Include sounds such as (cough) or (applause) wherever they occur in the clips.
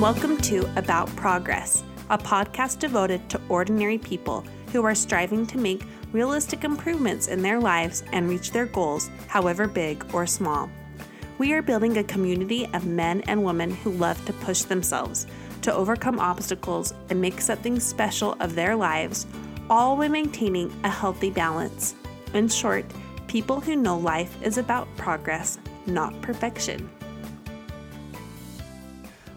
Welcome to About Progress, a podcast devoted to ordinary people who are striving to make realistic improvements in their lives and reach their goals, however big or small. We are building a community of men and women who love to push themselves, to overcome obstacles, and make something special of their lives, all while maintaining a healthy balance. In short, people who know life is about progress, not perfection.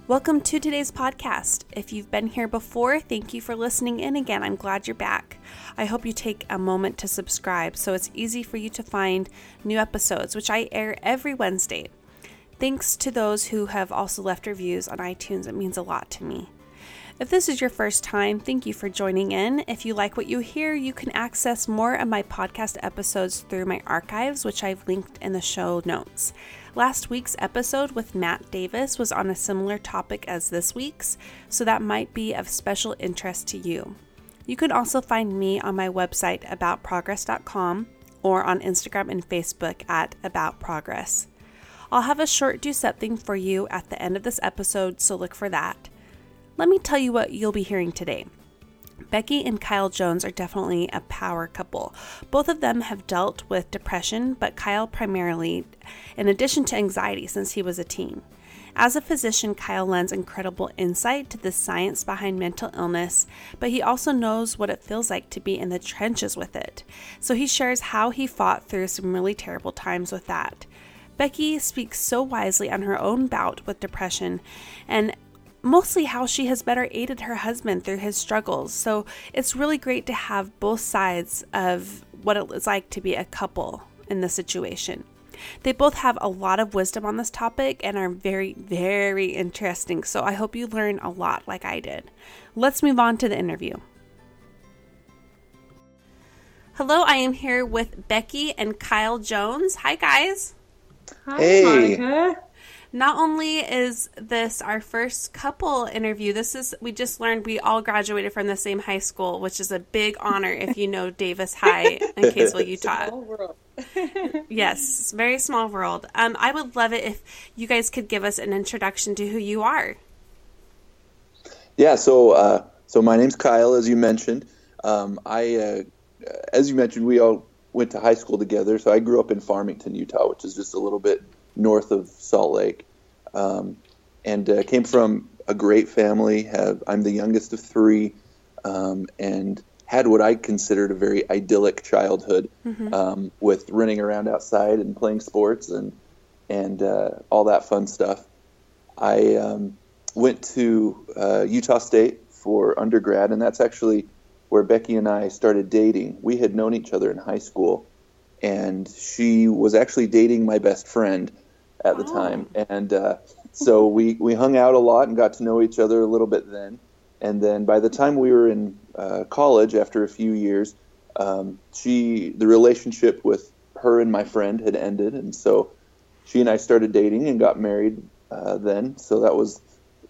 Welcome to today's podcast. If you've been here before, thank you for listening in again. I'm glad you're back. I hope you take a moment to subscribe so it's easy for you to find new episodes, which I air every Wednesday. Thanks to those who have also left reviews on iTunes. It means a lot to me. If this is your first time, thank you for joining in. If you like what you hear, you can access more of my podcast episodes through my archives, which I've linked in the show notes. Last week's episode with Matt Davis was on a similar topic as this week's, so that might be of special interest to you. You can also find me on my website aboutprogress.com or on Instagram and Facebook at aboutprogress. I'll have a short do something for you at the end of this episode, so look for that. Let me tell you what you'll be hearing today. Becki and Kyle Jones are definitely a power couple. Both of them have dealt with depression, but Kyle primarily, in addition to anxiety since he was a teen. As a physician, Kyle lends incredible insight to the science behind mental illness, but he also knows what it feels like to be in the trenches with it. So he shares how he fought through some really terrible times with that. Becki speaks so wisely on her own bout with depression and mostly how she has better aided her husband through his struggles. So it's really great to have both sides of what it's like to be a couple in the situation. They both have a lot of wisdom on this topic and are very, very interesting. So I hope you learn a lot like I did. Let's move on to the interview. Hello, I am here with Becki and Kyle Jones. Hi, guys. Hi, hey. Monica not only is this our first couple interview, this is we just learned we all graduated from the same high school, which is a big honor if you know Davis High (laughs) in Kaysville, Utah. (laughs) yes, very small world. Um, I would love it if you guys could give us an introduction to who you are. Yeah, so uh, so my name's Kyle, as you mentioned. Um, I, uh, as you mentioned, we all went to high school together. So I grew up in Farmington, Utah, which is just a little bit north of Salt Lake, um, and uh, came from a great family. Have, I'm the youngest of three, um, and had what I considered a very idyllic childhood, mm-hmm. um, with running around outside and playing sports and and uh, all that fun stuff. I um, went to uh, Utah State for undergrad, and that's actually where Becki and I started dating. We had known each other in high school, and she was actually dating my best friend at the oh. time, and uh, so we we hung out a lot and got to know each other a little bit then. And then by the time we were in uh, college, after a few years, um, she the relationship with her and my friend had ended, and so she and I started dating and got married uh, then. So that was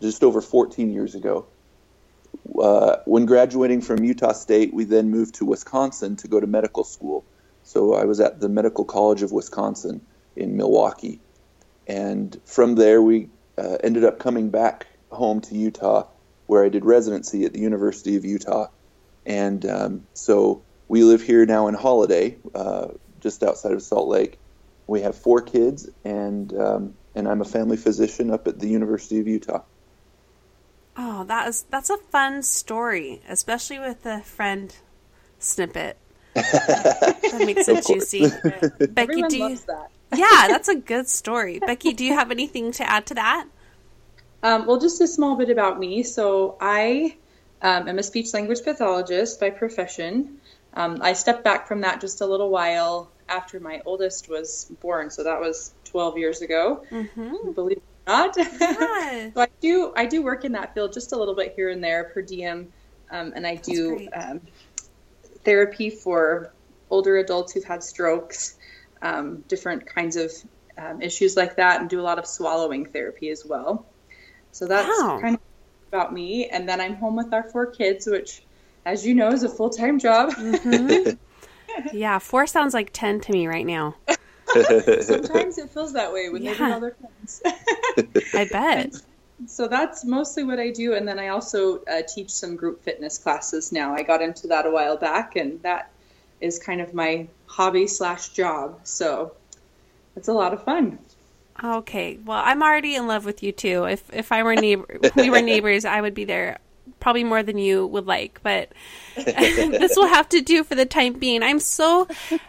just over 14 years ago. Uh, when graduating from Utah State, we then moved to Wisconsin to go to medical school. So I was at the Medical College of Wisconsin in Milwaukee. And from there, we uh, ended up coming back home to Utah, where I did residency at the University of Utah. And um, so we live here now in Holladay, uh, just outside of Salt Lake. We have four kids, and um, and I'm a family physician up at the University of Utah. Oh, that is that's a fun story, especially with the friend snippet. (laughs) that makes it juicy. (laughs) Becki, Everyone do you? That yeah, that's a good story. (laughs) Becki, do you have anything to add to that? Um, well, just a small bit about me. So, I um, am a speech language pathologist by profession. Um, I stepped back from that just a little while after my oldest was born. So, that was 12 years ago. Mm-hmm. Believe it or not. Yeah. (laughs) so, I do, I do work in that field just a little bit here and there per diem. Um, and I do um, therapy for older adults who've had strokes um, different kinds of um, issues like that and do a lot of swallowing therapy as well. So that's wow. kind of about me. And then I'm home with our four kids, which, as you know, is a full time job. Mm-hmm. (laughs) yeah, four sounds like 10 to me right now. Sometimes it feels that way when yeah. they do all their friends. (laughs) (laughs) I bet. so that's mostly what I do. And then I also uh, teach some group fitness classes now. I got into that a while back, and that is kind of my hobby slash job. So it's a lot of fun. Okay, well, I'm already in love with you too. If if I were neighbor, we were (laughs) neighbors, I would be there probably more than you would like, but (laughs) this will have to do for the time being. I'm so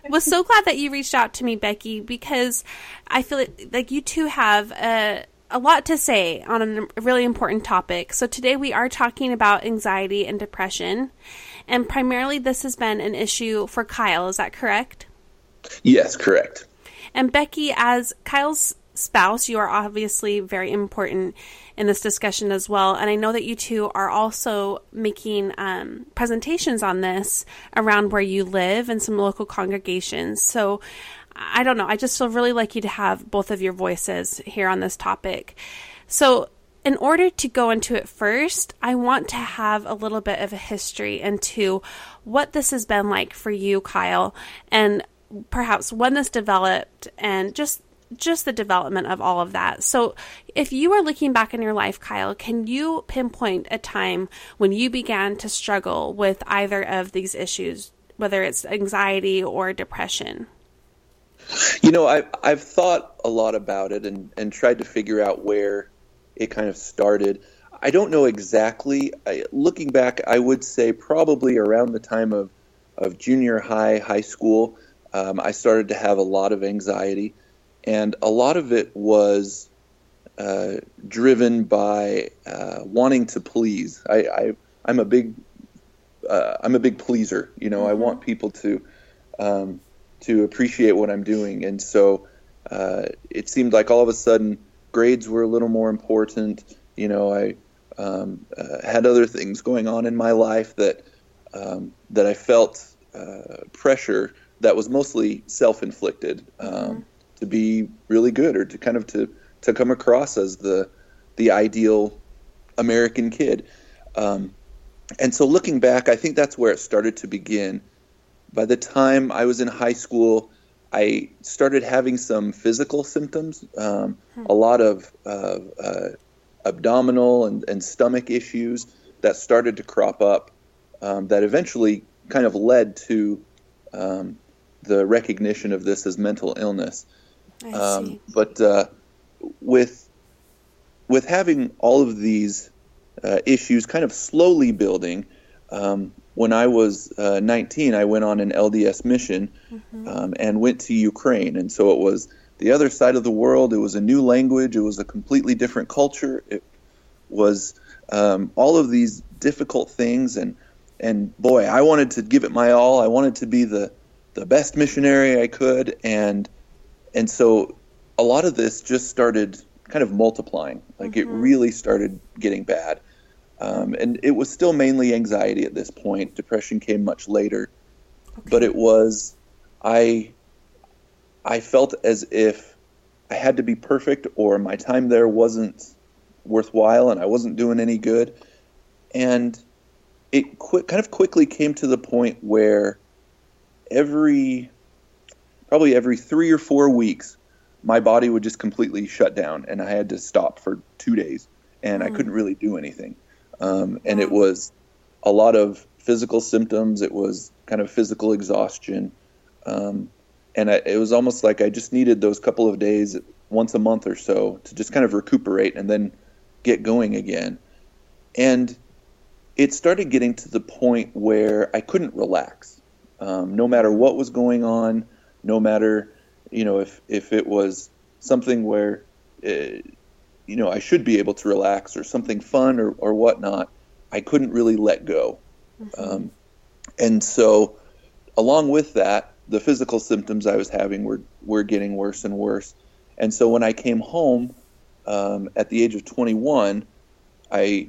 was so glad that you reached out to me, Becki, because I feel like, like you two have a a lot to say on a really important topic. So today we are talking about anxiety and depression, and primarily this has been an issue for Kyle. Is that correct? Yes, correct. And Becki, as Kyle's spouse, you are obviously very important in this discussion as well. And I know that you two are also making um, presentations on this around where you live and some local congregations. So I don't know. I just feel really lucky to have both of your voices here on this topic. So, in order to go into it first, I want to have a little bit of a history into what this has been like for you, Kyle, and perhaps when this developed and just just the development of all of that. So, if you are looking back in your life, Kyle, can you pinpoint a time when you began to struggle with either of these issues, whether it's anxiety or depression? You know, I've, I've thought a lot about it and, and tried to figure out where it kind of started. I don't know exactly. I, looking back, I would say probably around the time of, of junior high, high school, um, I started to have a lot of anxiety and a lot of it was uh, driven by uh, wanting to please. I, I am a big uh, I'm a big pleaser. You know, mm-hmm. I want people to um, to appreciate what I'm doing, and so uh, it seemed like all of a sudden grades were a little more important. You know, I um, uh, had other things going on in my life that um, that I felt uh, pressure that was mostly self-inflicted. Um, mm-hmm to be really good or to kind of to to come across as the the ideal American kid. Um, and so looking back, I think that's where it started to begin. By the time I was in high school, I started having some physical symptoms, um, hmm. a lot of uh, uh, abdominal and, and, stomach issues that started to crop up um, that eventually kind of led to um, the recognition of this as mental illness. Um, but uh, with with having all of these uh, issues kind of slowly building, um, when I was uh, 19, I went on an LDS mission mm-hmm. um, and went to Ukraine, and so it was the other side of the world. It was a new language. It was a completely different culture. It was um, all of these difficult things, and and boy, I wanted to give it my all. I wanted to be the the best missionary I could, and and so a lot of this just started kind of multiplying. Like mm-hmm. it really started getting bad. Um, and it was still mainly anxiety at this point. Depression came much later, okay. but it was I I felt as if I had to be perfect or my time there wasn't worthwhile and I wasn't doing any good. And it qu- kind of quickly came to the point where every probably every three or four weeks, my body would just completely shut down, and I had to stop for two days, and mm. I couldn't really do anything. Um, and it was a lot of physical symptoms. It was kind of physical exhaustion, um, and I, it was almost like I just needed those couple of days once a month or so to just kind of recuperate and then get going again. And it started getting to the point where I couldn't relax. Um, no matter what was going on, no matter you know if if it was something where uh, you know I should be able to relax or something fun or or whatnot, I couldn't really let go, mm-hmm. um, and so along with that, the physical symptoms I was having were were getting worse and worse, and so when I came home um, at the age of 21, I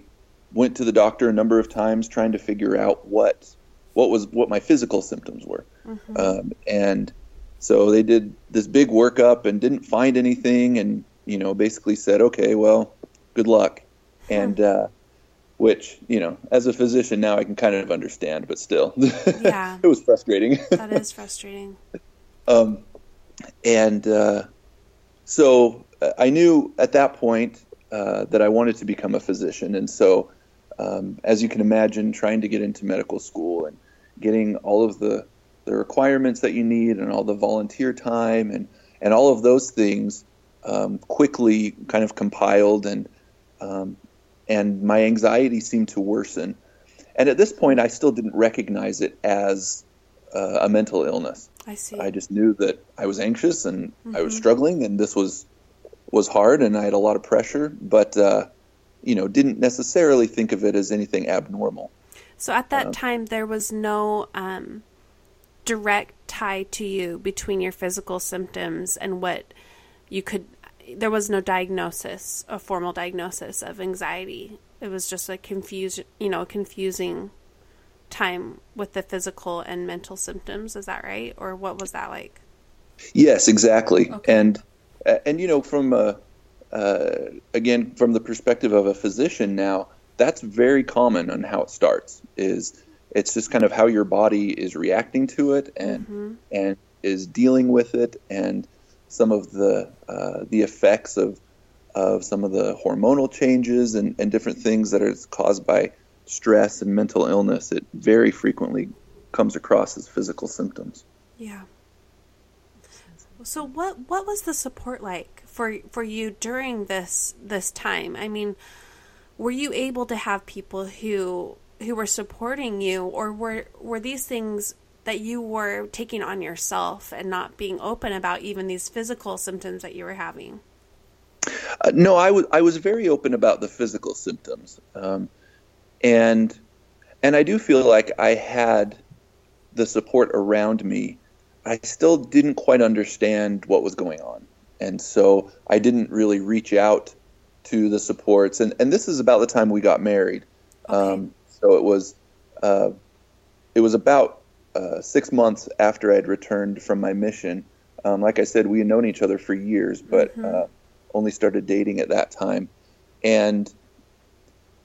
went to the doctor a number of times trying to figure out what what was what my physical symptoms were, mm-hmm. um, and so they did this big workup and didn't find anything, and you know basically said, okay, well, good luck, and uh, which you know as a physician now I can kind of understand, but still, (laughs) yeah, it was frustrating. (laughs) that is frustrating. um, and uh, so uh, I knew at that point uh, that I wanted to become a physician, and so um, as you can imagine, trying to get into medical school and getting all of the the requirements that you need and all the volunteer time and and all of those things um, quickly kind of compiled and um, and my anxiety seemed to worsen. And at this point, I still didn't recognize it as uh, a mental illness. I see. I just knew that I was anxious and Mm-hmm. I was struggling, and this was was hard, and I had a lot of pressure, but uh, you know, didn't necessarily think of it as anything abnormal. So at that Uh, time, there was no um, direct tie to you between your physical symptoms and what you could. There was no diagnosis, a formal diagnosis of anxiety. It was just a confusion, you know, confusing time with the physical and mental symptoms. Is that right, or what was that like? Yes, exactly. Okay. And uh, and you know, from uh, uh, again from the perspective of a physician now, that's very common on how it starts. Is it's just kind of how your body is reacting to it and and is dealing with it, and some of the uh, the effects of of some of the hormonal changes and, and different things that are caused by stress and mental illness. It very frequently comes across as physical symptoms. Yeah. So what what was the support like for for you during this this time? I mean, were you able to have people who who were supporting you or were were these things that you were taking on yourself and not being open about even these physical symptoms that you were having? Uh, no, I was I was very open about the physical symptoms, um, and and I do feel like I had the support around me. I still didn't quite understand what was going on, and so I didn't really reach out to the supports. and And this is about the time we got married, um, so it was uh, it was about uh, six months after I had returned from my mission. Um, like I said, we had known each other for years, but uh, only started dating at that time, and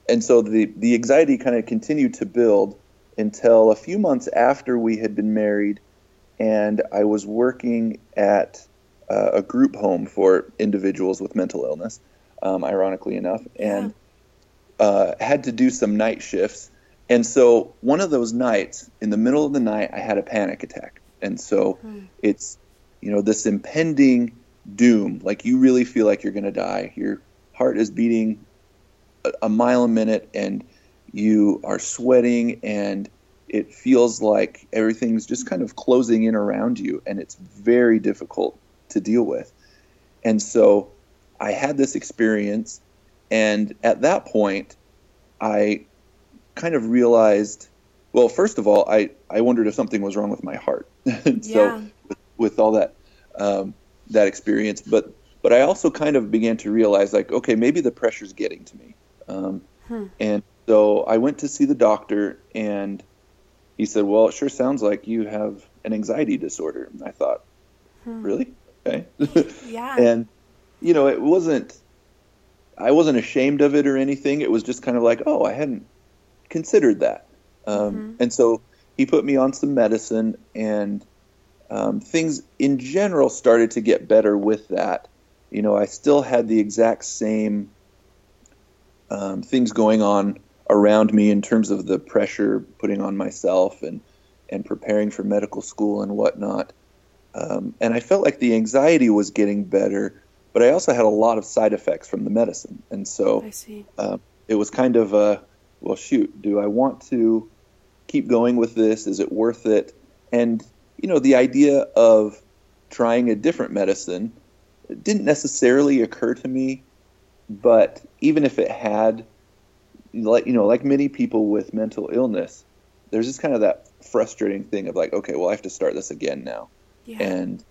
and so the the anxiety kind of continued to build until a few months after we had been married, and I was working at uh, a group home for individuals with mental illness, um, ironically enough, and uh, had to do some night shifts. And so one of those nights, in the middle of the night, I had a panic attack. And so hmm. it's, you know, this impending doom. Like you really feel like you're going to die. Your heart is beating a, a mile a minute, and you are sweating, and it feels like everything's just kind of closing in around you, and it's very difficult to deal with. And so I had this experience, and at that point, I kind of realized well, first of all, I, I wondered if something was wrong with my heart. (laughs) So Yeah. with, with all that um, that experience, but but I also kind of began to realize like, okay, maybe the pressure's getting to me. Um, And so I went to see the doctor, and he said, "Well, it sure sounds like you have an anxiety disorder." And I thought, really? Okay. (laughs) Yeah. and you know, it wasn't. I wasn't ashamed of it or anything. It was just kind of like, oh, I hadn't considered that. Um, And so he put me on some medicine, and um, things in general started to get better with that. You know, I still had the exact same um, things going on around me in terms of the pressure putting on myself and and preparing for medical school and whatnot. Um, and I felt like the anxiety was getting better, but I also had a lot of side effects from the medicine, and so I see. uh, it was kind of a well shoot do i want to keep going with this is it worth it and you know the idea of trying a different medicine didn't necessarily occur to me but even if it had like you know like many people with mental illness there's just kind of that frustrating thing of like okay well i have to start this again now Yeah. and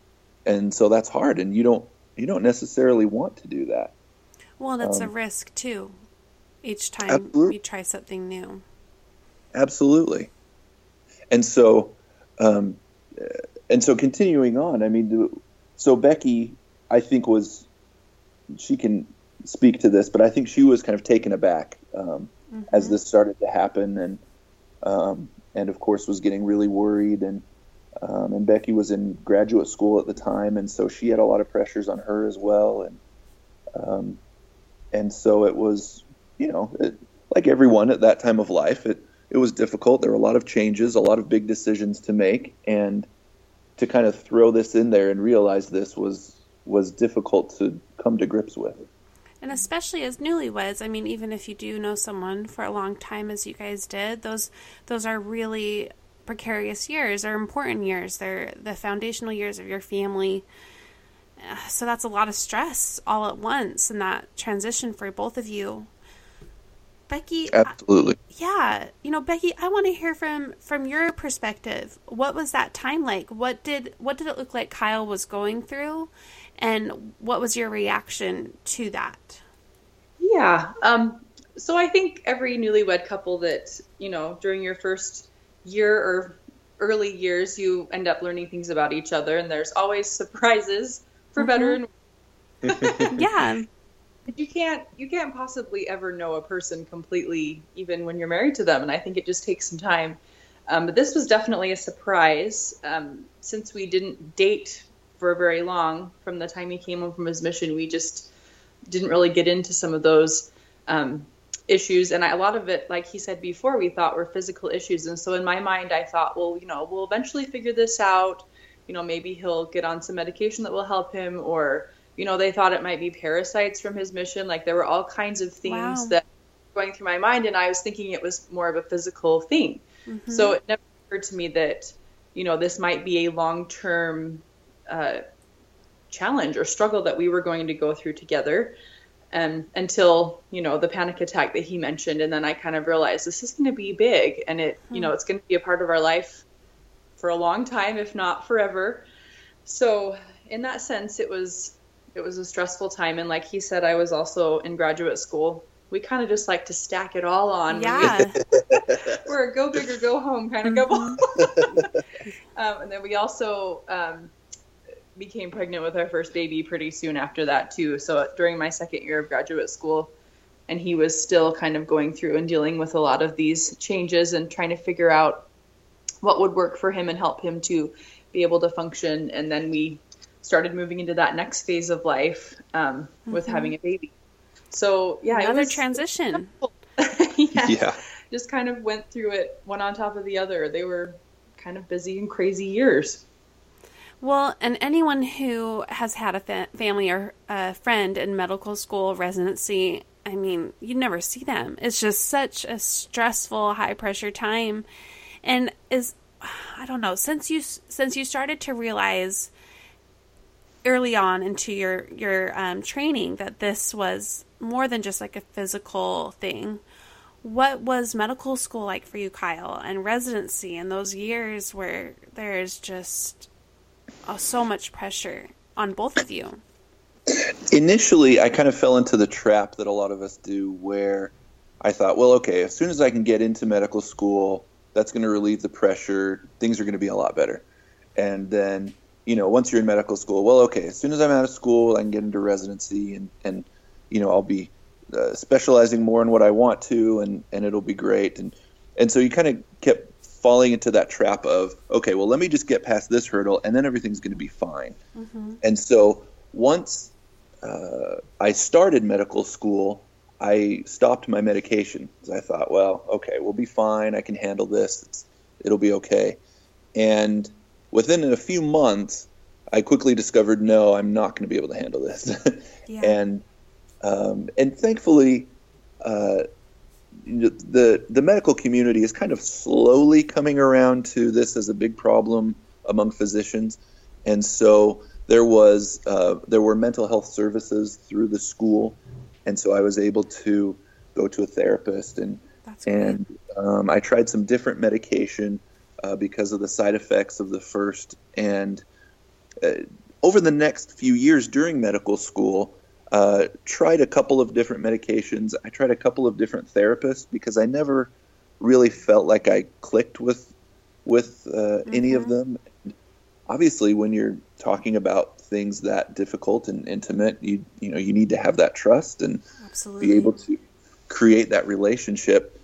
and so that's hard and you don't you don't necessarily want to do that well, that's a um, risk too. Each time absolutely. you try something new. Absolutely. And so, um, and so continuing on, I mean, so Becki, I think was, she can speak to this, but I think she was kind of taken aback um, as this started to happen, and um, and of course was getting really worried, and um, and Becki was in graduate school at the time, and so she had a lot of pressures on her as well, and um, and so it was, you know, it, like everyone at that time of life, it it was difficult. There were a lot of changes, a lot of big decisions to make, and to kind of throw this in there and realize this was was difficult to come to grips with. And especially as newlyweds, I mean, even if you do know someone for a long time, as you guys did, those those are really precarious years. They're important years. They're the foundational years of your family. So that's a lot of stress all at once, and that transition for both of you. Becki, absolutely. I, yeah, you know, Becki, I want to hear from from your perspective. What was that time like? What did what did it look like Kyle was going through, and what was your reaction to that? Yeah, um, so I think every newlywed couple that you know during your first year or early years, you end up learning things about each other, and there's always (laughs) surprises for mm-hmm. better and (laughs) yeah you can't you can't possibly ever know a person completely even when you're married to them and i think it just takes some time. Um, but this was definitely a surprise. Um, since we didn't date for very long from the time he came home from his mission we just didn't really get into some of those um, issues. And I, a lot of it like he said before we thought were physical issues. And so in my mind i thought well you know we'll eventually figure this out. You know maybe he'll get on some medication that will help him or you know, they thought it might be parasites from his mission. Like there were all kinds of things wow. that going through my mind, and I was thinking it was more of a physical thing. Mm-hmm. So it never occurred to me that, you know, this might be a long term uh, challenge or struggle that we were going to go through together. Um, until you know the panic attack that he mentioned, and then I kind of realized this is going to be big, and it you know hmm. it's going to be a part of our life for a long time, if not forever. So in that sense, it was it was a stressful time. And like he said, I was also in graduate school. We kind of just like to stack it all on. Yeah. (laughs) We're a go big or go home kind of couple. Mm-hmm. (laughs) um, and then we also um, became pregnant with our first baby pretty soon after that, too. So during my second year of graduate school, and he was still kind of going through and dealing with a lot of these changes and trying to figure out what would work for him and help him to be able to function. And then we started moving into that next phase of life um, mm-hmm. with having a baby. So yeah, another transition. (laughs) yeah. yeah, just kind of went through it one on top of the other. They were kind of busy and crazy years. Well, and anyone who has had a fa- family or a friend in medical school residency, I mean, you never see them. It's just such a stressful, high pressure time, and is I don't know since you since you started to realize early on into your your um, training that this was more than just like a physical thing. What was medical school like for you, Kyle, and residency and those years where there's just oh, so much pressure on both of you? Initially, I kind of fell into the trap that a lot of us do where I thought, well, okay, as soon as I can get into medical school, that's going to relieve the pressure. Things are going to be a lot better. And then you know, once you're in medical school, well, okay, as soon as I'm out of school, I can get into residency and, and you know, I'll be uh, specializing more in what I want to and, and it'll be great. And, and so you kind of kept falling into that trap of, okay, well, let me just get past this hurdle and then everything's going to be fine. Mm-hmm. And so once uh, I started medical school, I stopped my medication because I thought, well, okay, we'll be fine. I can handle this. It's, it'll be okay. And within a few months, I quickly discovered, no, I'm not going to be able to handle this. (laughs) yeah. And um, and thankfully, uh, the the medical community is kind of slowly coming around to this as a big problem among physicians, and so there was uh, there were mental health services through the school, and so I was able to go to a therapist and and um, I tried some different medication uh, because of the side effects of the first. And uh, over the next few years during medical school, uh, tried a couple of different medications. I tried a couple of different therapists because I never really felt like I clicked with with mm-hmm. any of mm-hmm. them. Obviously, when you're talking about things that difficult and intimate, you you know you need to have that trust and Absolutely. be able to create that relationship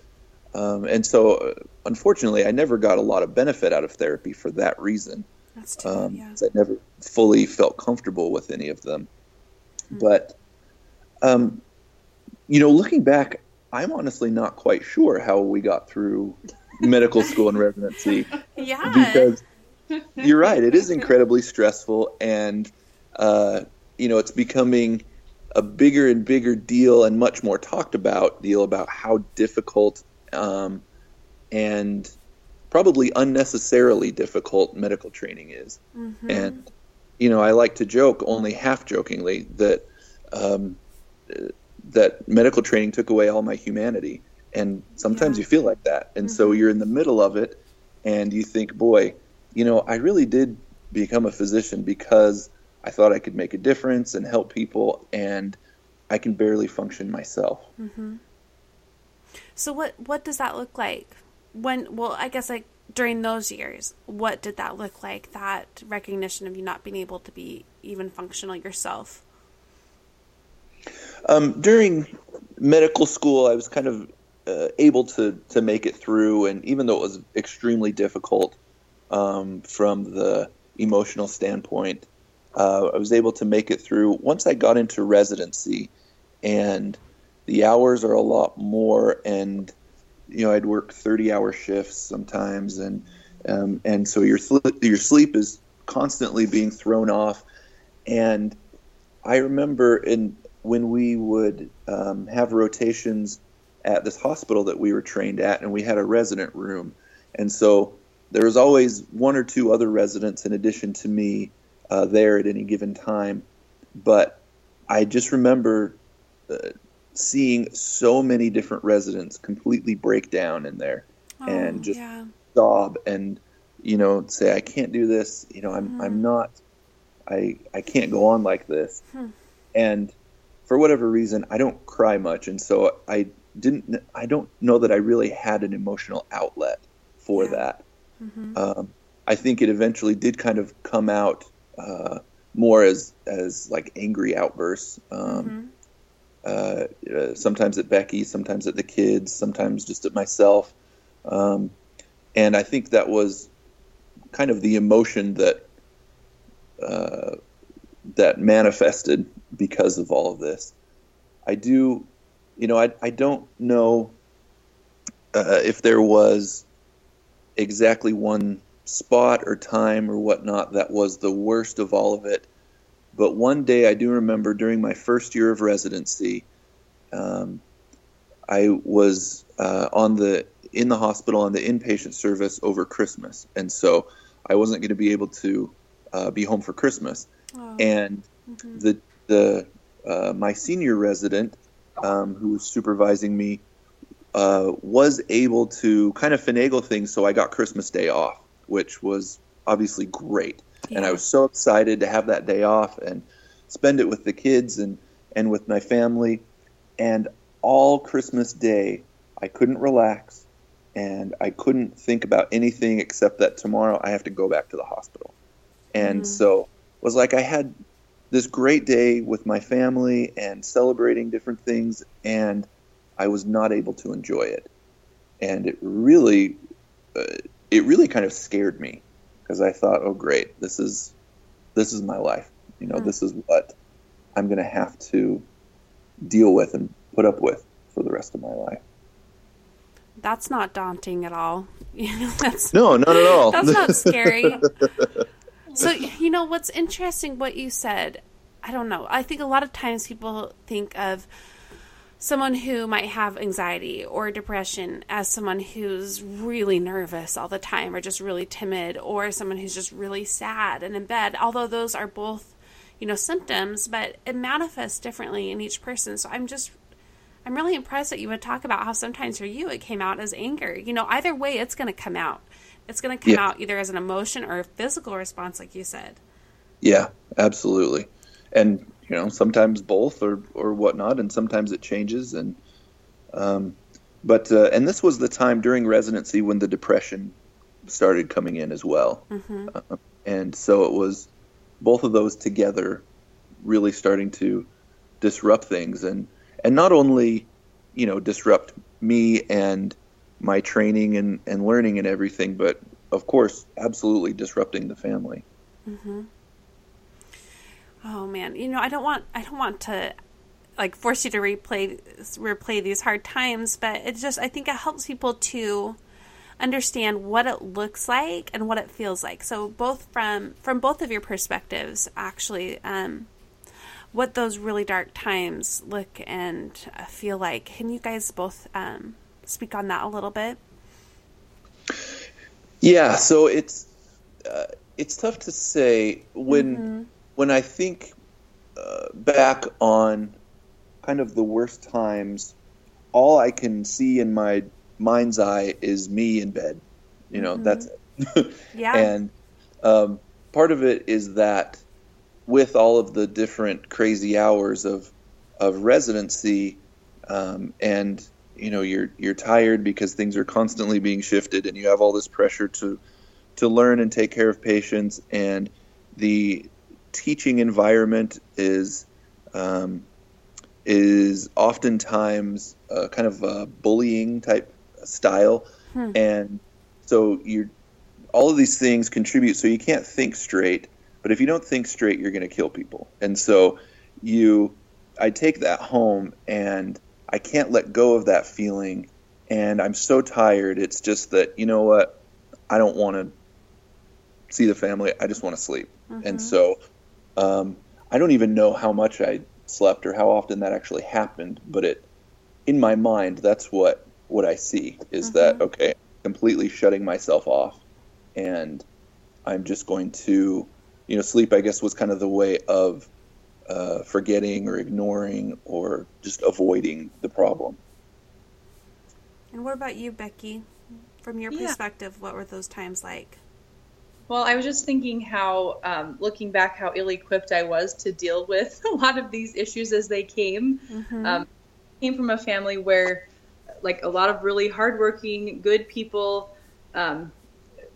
um, and so, uh, unfortunately, I never got a lot of benefit out of therapy for that reason. That's too um, yeah. I never fully felt comfortable with any of them. Mm-hmm. But um, you know, looking back, I'm honestly not quite sure how we got through (laughs) medical school and residency. Yeah. Because (laughs) you're right, it is incredibly stressful, and uh, you know, it's becoming a bigger and bigger deal and much more talked about deal about how difficult um, and probably unnecessarily difficult medical training is. Mm-hmm. And you know, I like to joke, only half jokingly, that um, that medical training took away all my humanity. And sometimes Yeah. you feel like that. And so Mhm. you're in the middle of it, and you think, boy, you know, I really did become a physician because I thought I could make a difference and help people, and I can barely function myself. Mm-hmm. So what what does that look like? When well, I guess like during those years, what did that look like? That recognition of you not being able to be even functional yourself. Um, during medical school, I was kind of uh, able to to make it through, and even though it was extremely difficult um, from the emotional standpoint, uh, I was able to make it through. Once I got into residency, and the hours are a lot more, and you know I'd work thirty hour shifts sometimes, and um, and so your your sleep is constantly being thrown off, and I remember in when we would um, have rotations at this hospital that we were trained at, and we had a resident room, and so there was always one or two other residents in addition to me uh, there at any given time. But I just remember uh, seeing so many different residents completely break down in there And Oh, just- yeah. sob and you know say I can't do this. You know I'm Mhm. I'm not I I can't go on like this. Hmm. And for whatever reason, I don't cry much, and so I didn't. I don't know that I really had an emotional outlet for Yeah. that. hmm Um, I think it eventually did kind of come out uh, more as as like angry outbursts. Um, uh, uh, sometimes at Becki, sometimes at the kids, sometimes just at myself. Um, and I think that was kind of the emotion that uh, that manifested because of all of this. I do, you know, I, I don't know uh, if there was exactly one spot or time or whatnot that was the worst of all of it. But one day I do remember during my first year of residency, um, I was uh, on the in the hospital on the inpatient service over Christmas, and so I wasn't going to be able to uh, be home for Christmas. Oh. And Mhm. the the uh, my senior resident um, who was supervising me uh, was able to kind of finagle things, so I got Christmas Day off, which was obviously great and I was so excited to have that day off and spend it with the kids and and with my family. And all Christmas Day, I couldn't relax, and I couldn't think about anything except that tomorrow I have to go back to the hospital. And Mhm. so it was like I had this great day with my family and celebrating different things, and I was not able to enjoy it. And it really, uh, it really kind of scared me because I thought, oh great, this is this is my life. You know, Hmm. this is what I'm going to have to deal with and put up with for the rest of my life. That's not daunting at all. (laughs) You know, that's No, not at all. That's not scary. (laughs) so, you know, what's interesting what you said, I don't know. I think a lot of times people think of someone who might have anxiety or depression as someone who's really nervous all the time or just really timid or someone who's just really sad and in bed, although those are both, you know, symptoms, but it manifests differently in each person. So I'm just I'm really impressed that you would talk about how sometimes for you it came out as anger. You know, either way, it's going to come out. It's going to come Yeah. out either as an emotion or a physical response, like you said. Yeah, absolutely. And you know, sometimes both or or whatnot, and sometimes it changes. And um, but uh, and this was the time during residency when the depression started coming in as well. hmm Uh, and so it was both of those together really starting to disrupt things and and not only you know disrupt me and my training and, and learning and everything but of course absolutely disrupting the family hmm Oh man, you know, I don't want I don't want to like force you to replay replay these hard times, but it's just I think it helps people to understand what it looks like and what it feels like. So both from from both of your perspectives, actually, um, what those really dark times look and feel like. Can you guys both um, speak on that a little bit? Yeah. So it's uh, it's tough to say when mm-hmm. When I think uh, back on kind of the worst times. All I can see in my mind's eye is me in bed. You know, mm-hmm. that's it. (laughs) yeah. And um, part of it is that with all of the different crazy hours of of residency, um, and you know you're you're tired because things are constantly being shifted, and you have all this pressure to to learn and take care of patients, and the teaching environment is um, is oftentimes a kind of a bullying type style, hmm. and so you're all of these things contribute. So you can't think straight, but if you don't think straight, you're going to kill people. And so you, I take that home, and I can't let go of that feeling, and I'm so tired. It's just that you know what, I don't want to see the family. I just want to sleep, mm-hmm. and so. Um, I don't even know how much I slept or how often that actually happened, but it in my mind that's what what I see is mm-hmm. that okay, completely shutting myself off and I'm just going to you know sleep I guess was kind of the way of uh, forgetting or ignoring or just avoiding the problem. And what about you, Becki? From your yeah. perspective, what were those times like? Well, I was just thinking how, um, looking back, how ill equipped I was to deal with (laughs) a lot of these issues as they came. Mm-hmm. Um, came from a family where, like, a lot of really hardworking, good people, um,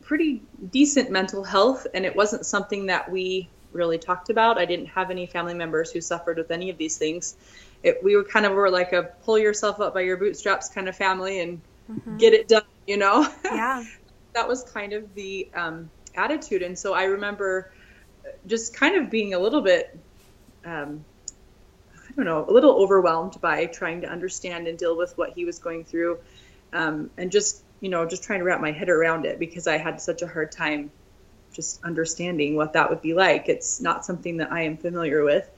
pretty decent mental health, and it wasn't something that we really talked about. I didn't have any family members who suffered with any of these things. It, we were kind of were like a pull yourself up by your bootstraps kind of family and mm-hmm. get it done, you know? (laughs) Yeah. that was kind of the um, attitude. And so I remember just kind of being a little bit, um, I don't know, a little overwhelmed by trying to understand and deal with what he was going through. Um, and just, you know, just trying to wrap my head around it because I had such a hard time just understanding what that would be like. It's not something that I am familiar with.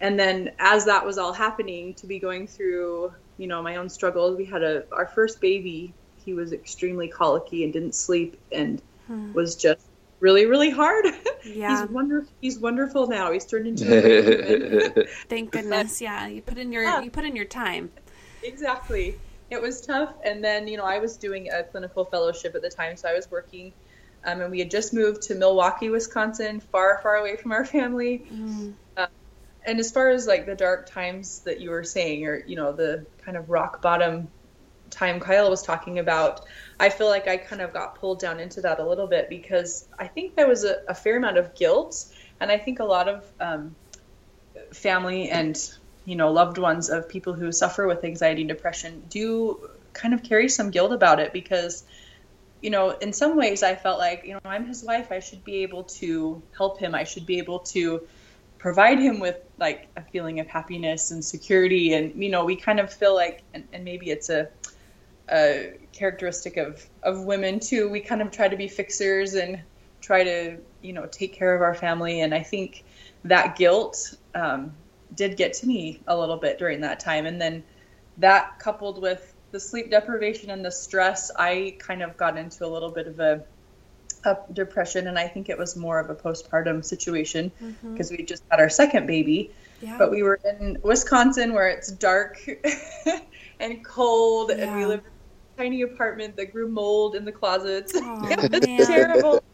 And then as that was all happening, to be going through, you know, my own struggles, we had a our first baby. He was extremely colicky and didn't sleep and hmm. was just really really hard. (laughs) Yeah. he's wonderful. He's wonderful now. He's turned into. (laughs) Thank goodness. Yeah, you put in your yeah. you put in your time. Exactly. It was tough, and then you know I was doing a clinical fellowship at the time, so I was working, um, and we had just moved to Milwaukee, Wisconsin, far far away from our family. Mm. Uh, and as far as like the dark times that you were saying, or you know the kind of rock bottom time Kyle was talking about, I feel like I kind of got pulled down into that a little bit because I think there was a, a fair amount of guilt, and I think a lot of um, family and you know loved ones of people who suffer with anxiety and depression do kind of carry some guilt about it because you know in some ways I felt like you know I'm his wife, I should be able to help him, I should be able to provide him with like a feeling of happiness and security. And you know we kind of feel like and, and maybe it's a a characteristic of of women too. We kind of try to be fixers and try to you know take care of our family, and I think that guilt um, did get to me a little bit during that time, and then that coupled with the sleep deprivation and the stress, I kind of got into a little bit of a, a depression, and I think it was more of a postpartum situation because mm-hmm. we just had our second baby. Yeah. But we were in Wisconsin where it's dark (laughs) and cold, yeah. and we live tiny apartment that grew mold in the closets. Oh, (laughs) it was terrible.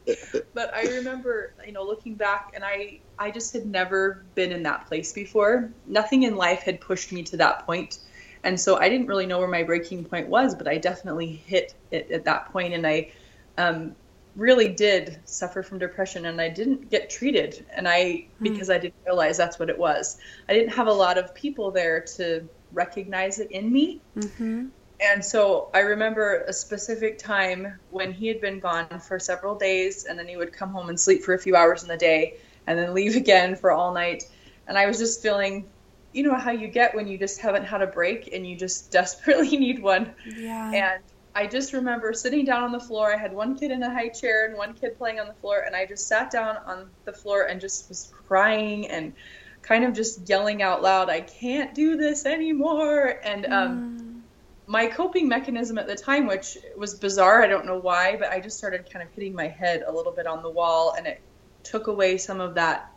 But I remember, you know, looking back, and I, I just had never been in that place before. Nothing in life had pushed me to that point, and so I didn't really know where my breaking point was. But I definitely hit it at that point, and I, um, really did suffer from depression, and I didn't get treated, and I mm. because I didn't realize that's what it was. I didn't have a lot of people there to recognize it in me. Mm-hmm and so I remember a specific time when he had been gone for several days, and then he would come home and sleep for a few hours in the day, and then leave (laughs) again for all night. And I was just feeling, you know how you get when you just haven't had a break and you just (laughs) desperately need one. Yeah. And I just remember sitting down on the floor. I had one kid in a high chair and one kid playing on the floor, and I just sat down on the floor and just was crying and kind of just yelling out loud, "I can't do this anymore!" And um, Mm. My coping mechanism at the time, which was bizarre, I don't know why, but I just started kind of hitting my head a little bit on the wall, and it took away some of that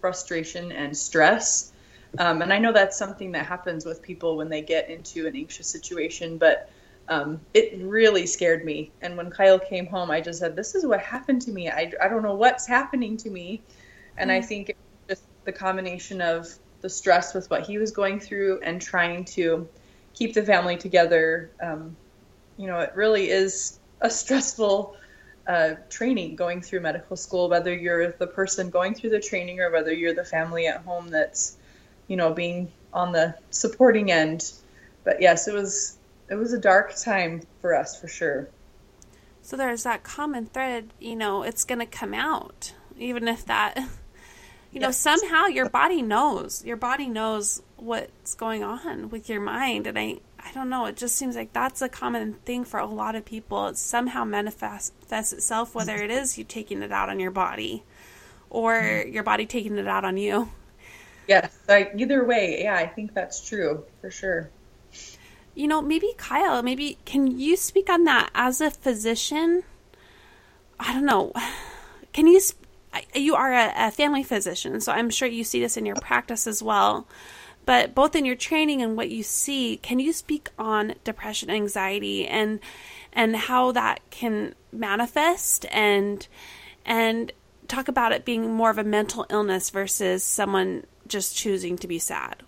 frustration and stress. Um, and I know that's something that happens with people when they get into an anxious situation, but um, it really scared me. And when Kyle came home, I just said, This is what happened to me. I, I don't know what's happening to me. And I think it's just the combination of the stress with what he was going through and trying to keep the family together. Um, you know, it really is a stressful uh, training going through medical school, whether you're the person going through the training or whether you're the family at home that's, you know, being on the supporting end. But yes, it was it was a dark time for us for sure. So there's that common thread, you know, it's going to come out, even if that, (laughs) you know, Yes. somehow your body knows. Your body knows what's going on with your mind. And I, I don't know, it just seems like that's a common thing for a lot of people. It somehow manifests itself, whether it is you taking it out on your body or hmm. your body taking it out on you. Yes, like either way, yeah, I think that's true for sure. You know, maybe Kyle, maybe can you speak on that as a physician? I don't know. Can you? sp- I- You are a family physician, so I'm sure you see this in your practice as well. But both in your training and what you see, can you speak on depression, anxiety, and and how that can manifest and and talk about it being more of a mental illness versus someone just choosing to be sad?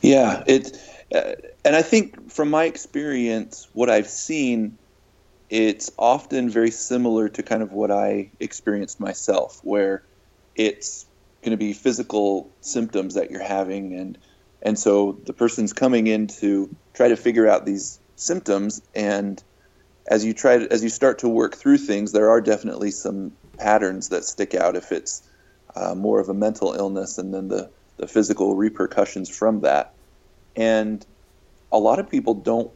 Yeah, it, uh, and I think from my experience, what I've seen, it's often very similar to kind of what I experienced myself, where it's going to be physical symptoms that you're having, and and so the person's coming in to try to figure out these symptoms, and as you try to, as you start to work through things, there are definitely some patterns that stick out if it's uh, more of a mental illness, and then the the physical repercussions from that. And a lot of people don't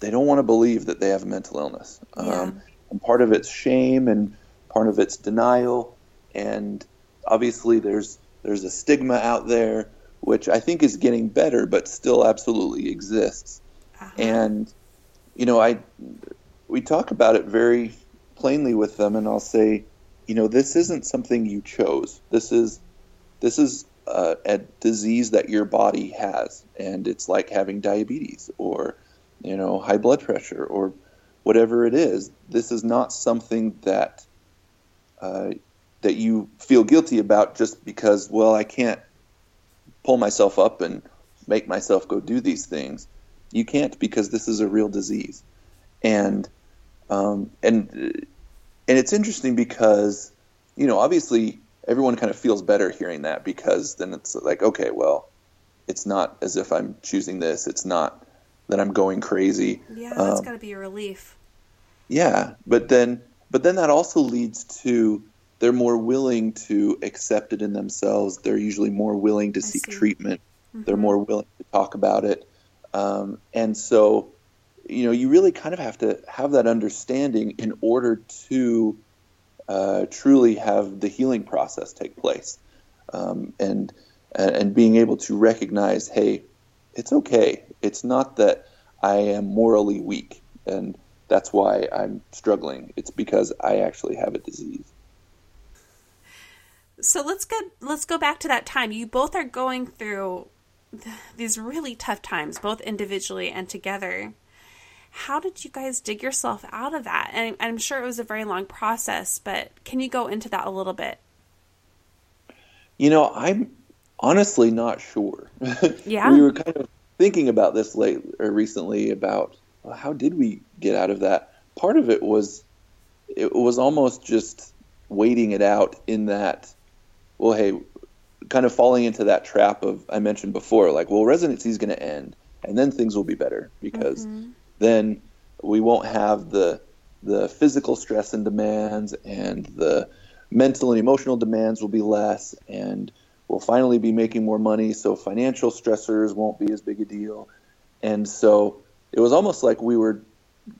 they don't want to believe that they have a mental illness. Yeah. Um, and part of it's shame and part of it's denial. And obviously there's there's a stigma out there which I think is getting better but still absolutely exists. Uh-huh. And you know, I we talk about it very plainly with them and I'll say, you know, this isn't something you chose. This is this is uh, a disease that your body has, and it's like having diabetes or, you know, high blood pressure or whatever it is. This is not something that uh, that you feel guilty about just because, well, I can't pull myself up and make myself go do these things. You can't because this is a real disease, and um, and and it's interesting because you know obviously everyone kind of feels better hearing that because then it's like okay well it's not as if i'm choosing this it's not that i'm going crazy Yeah, that's Um, got to be a relief. yeah but then but then that also leads to they're more willing to accept it in themselves. They're usually more willing to I seek see. treatment. They're Mhm. more willing to talk about it. Um, and so you know you really kind of have to have that understanding in order to uh, truly have the healing process take place. Um, and and being able to recognize hey it's okay. It's not that i am morally weak and that's why i'm struggling. It's because i actually have a disease So let's go let's go back to that time. You both are going through th- these really tough times, both individually and together. How did you guys dig yourself out of that? And I'm sure it was a very long process, but can you go into that a little bit? You know, I'm honestly not sure. (laughs) Yeah. we were kind of thinking about this late or recently about well, how did we get out of that? Part of it was it was almost just waiting it out in that well, hey, kind of falling into that trap of I mentioned before, like, well, residency is going to end, and then things will be better because mm-hmm. then we won't have the the physical stress and demands, and the mental and emotional demands will be less, and we'll finally be making more money, so financial stressors won't be as big a deal. And so it was almost like we were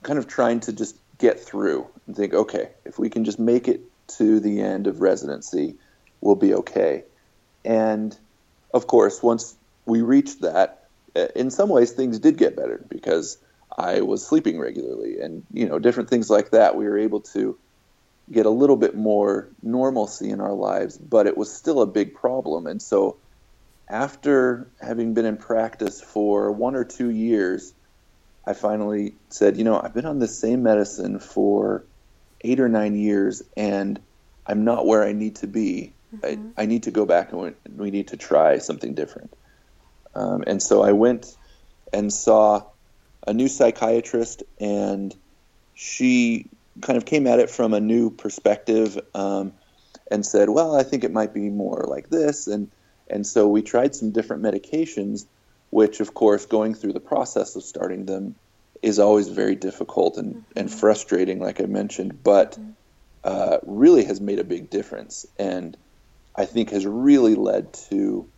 kind of trying to just get through and think, okay, if we can just make it to the end of residency, we'll be okay. And of course, once we reached that, uh, in some ways things did get better because I was sleeping regularly and you know different things like that. We were able to get a little bit more normalcy in our lives, but it was still a big problem. And so after having been in practice for one or two years, I finally said, you know, I've been on the same medicine for eight or nine years and I'm not where I need to be. Mm-hmm. I, I, need to go back and we need to try something different. Um, and so I went and saw a new psychiatrist, and she kind of came at it from a new perspective um, and said, "Well, I think it might be more like this." And and so we tried some different medications, which, of course, going through the process of starting them is always very difficult and, mm-hmm. and frustrating, like I mentioned, but mm-hmm. uh, really has made a big difference. And I think has really led to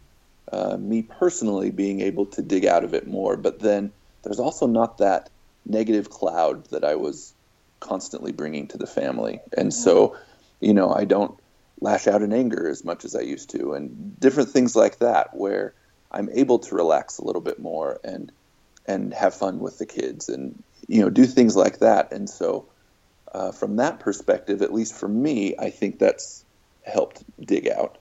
uh, me personally being able to dig out of it more. But then there's also not that negative cloud that I was constantly bringing to the family. And mm-hmm. so, you know, I don't lash out in anger as much as I used to, and different things like that, where I'm able to relax a little bit more and and have fun with the kids, and you know, do things like that. And so, uh, from that perspective, at least for me, I think that's helped dig out.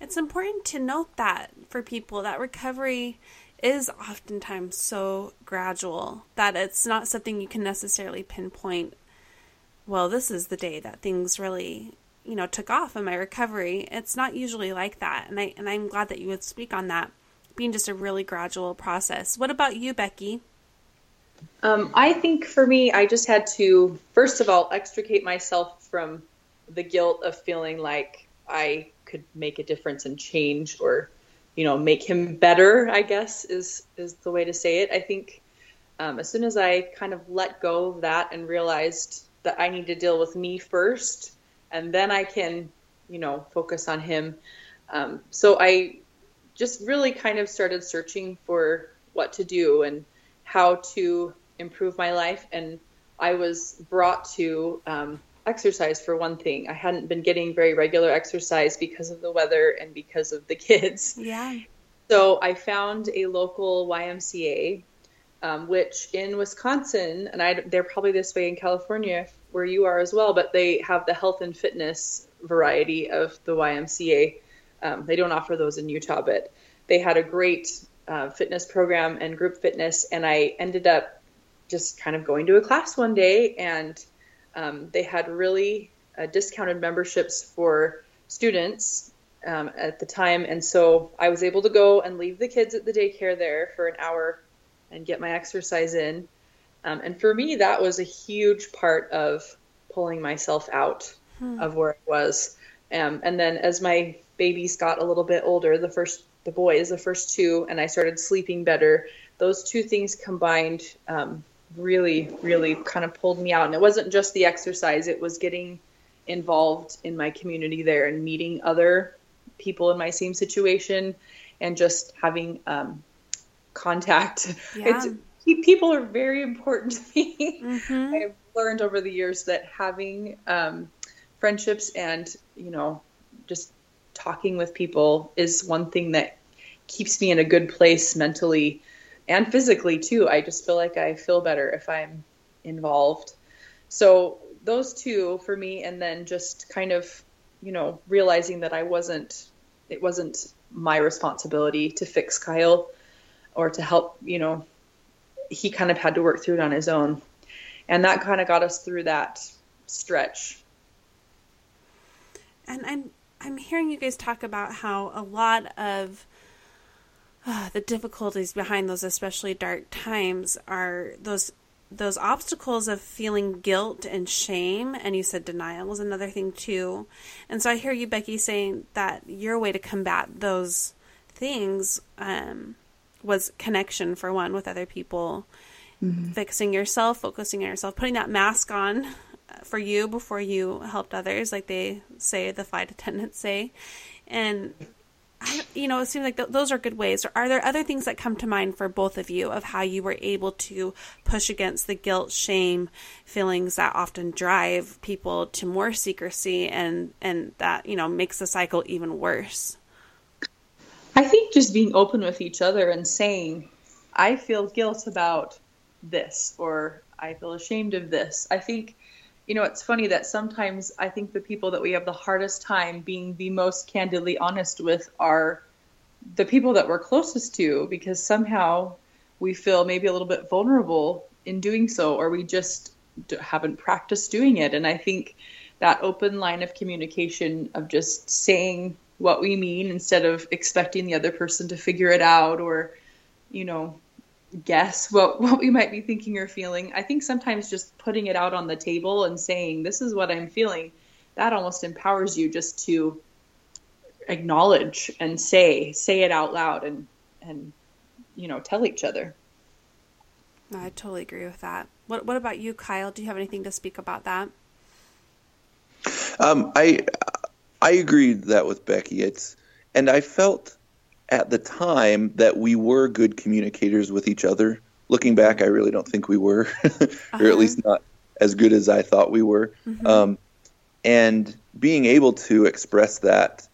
It's important to note that for people that recovery is oftentimes so gradual that it's not something you can necessarily pinpoint. Well, this is the day that things really, you know, took off in my recovery. It's not usually like that, and I and I'm glad that you would speak on that being just a really gradual process. What about you, Becki? Um, I think for me, I just had to first of all extricate myself from the guilt of feeling like I could make a difference and change or, you know, make him better, I guess is, is the way to say it. I think um, as soon as I kind of let go of that and realized that I need to deal with me first, and then I can, you know, focus on him. Um, so I just really kind of started searching for what to do and how to improve my life. And I was brought to um, exercise for one thing. I hadn't been getting very regular exercise because of the weather and because of the (laughs) kids. Yeah. So I found a local YMCA, um, which in Wisconsin, and I, they're probably this way in California where you are as well, but they have the health and fitness variety of the YMCA. Um, they don't offer those in Utah, but they had a great uh, fitness program and group fitness, and I ended up just kind of going to a class one day and um, they had really uh, discounted memberships for students um, at the time, and so I was able to go and leave the kids at the daycare there for an hour and get my exercise in. Um, and for me, that was a huge part of pulling myself out hmm. of where I was. Um, and then as my babies got a little bit older, the first the boys, the first two, and I started sleeping better. Those two things combined um, really, really kind of pulled me out. And it wasn't just the exercise, it was getting involved in my community there and meeting other people in my same situation and just having um, contact. (laughs) Yeah. It's, people are very important to me. Mm-hmm. (laughs) I've learned over the years that having um, friendships and, you know, just talking with people is one thing that keeps me in a good place mentally and physically too. I just feel like I feel better if I'm involved. So those two for me, and then just kind of, you know, realizing that I wasn't, it wasn't my responsibility to fix Kyle or to help, you know, he kind of had to work through it on his own. And that kind of got us through that stretch. And I'm I'm hearing you guys talk about how a lot of uh, the difficulties behind those especially dark times are those those obstacles of feeling guilt and shame and you said denial was another thing too. And so i hear you becki saying that your way to combat those things um, was connection for one with other people. Mm-hmm. fixing yourself focusing on yourself putting that mask on for you before you helped others like they say the flight attendants say. And I, you know, it seems like th- those are good ways. Or Are there other things that come to mind for both of you of how you were able to push against the guilt, shame feelings that often drive people to more secrecy and and that you know makes the cycle even worse? I think just being open with each other and saying, "I feel guilt about this," or "I feel ashamed of this." I think you know, it's funny that sometimes I think the people that we have the hardest time being the most candidly honest with are the people that we're closest to because somehow we feel maybe a little bit vulnerable in doing so or we just haven't practiced doing it. And I think that open line of communication of just saying what we mean instead of expecting the other person to figure it out or, you know, guess what what we might be thinking or feeling. I think sometimes just putting it out on the table and saying this is what I'm feeling, that almost empowers you just to acknowledge and say say it out loud and and you know tell each other. I totally agree with that. What what about you, Kyle? Do you have anything to speak about that? Um, I I agree that with Becki. It's and I felt at the time that we were good communicators with each other. Looking back, I really don't think we were, uh-huh. (laughs) or at least not as good as I thought we were. Mm-hmm. Um, and being able to express that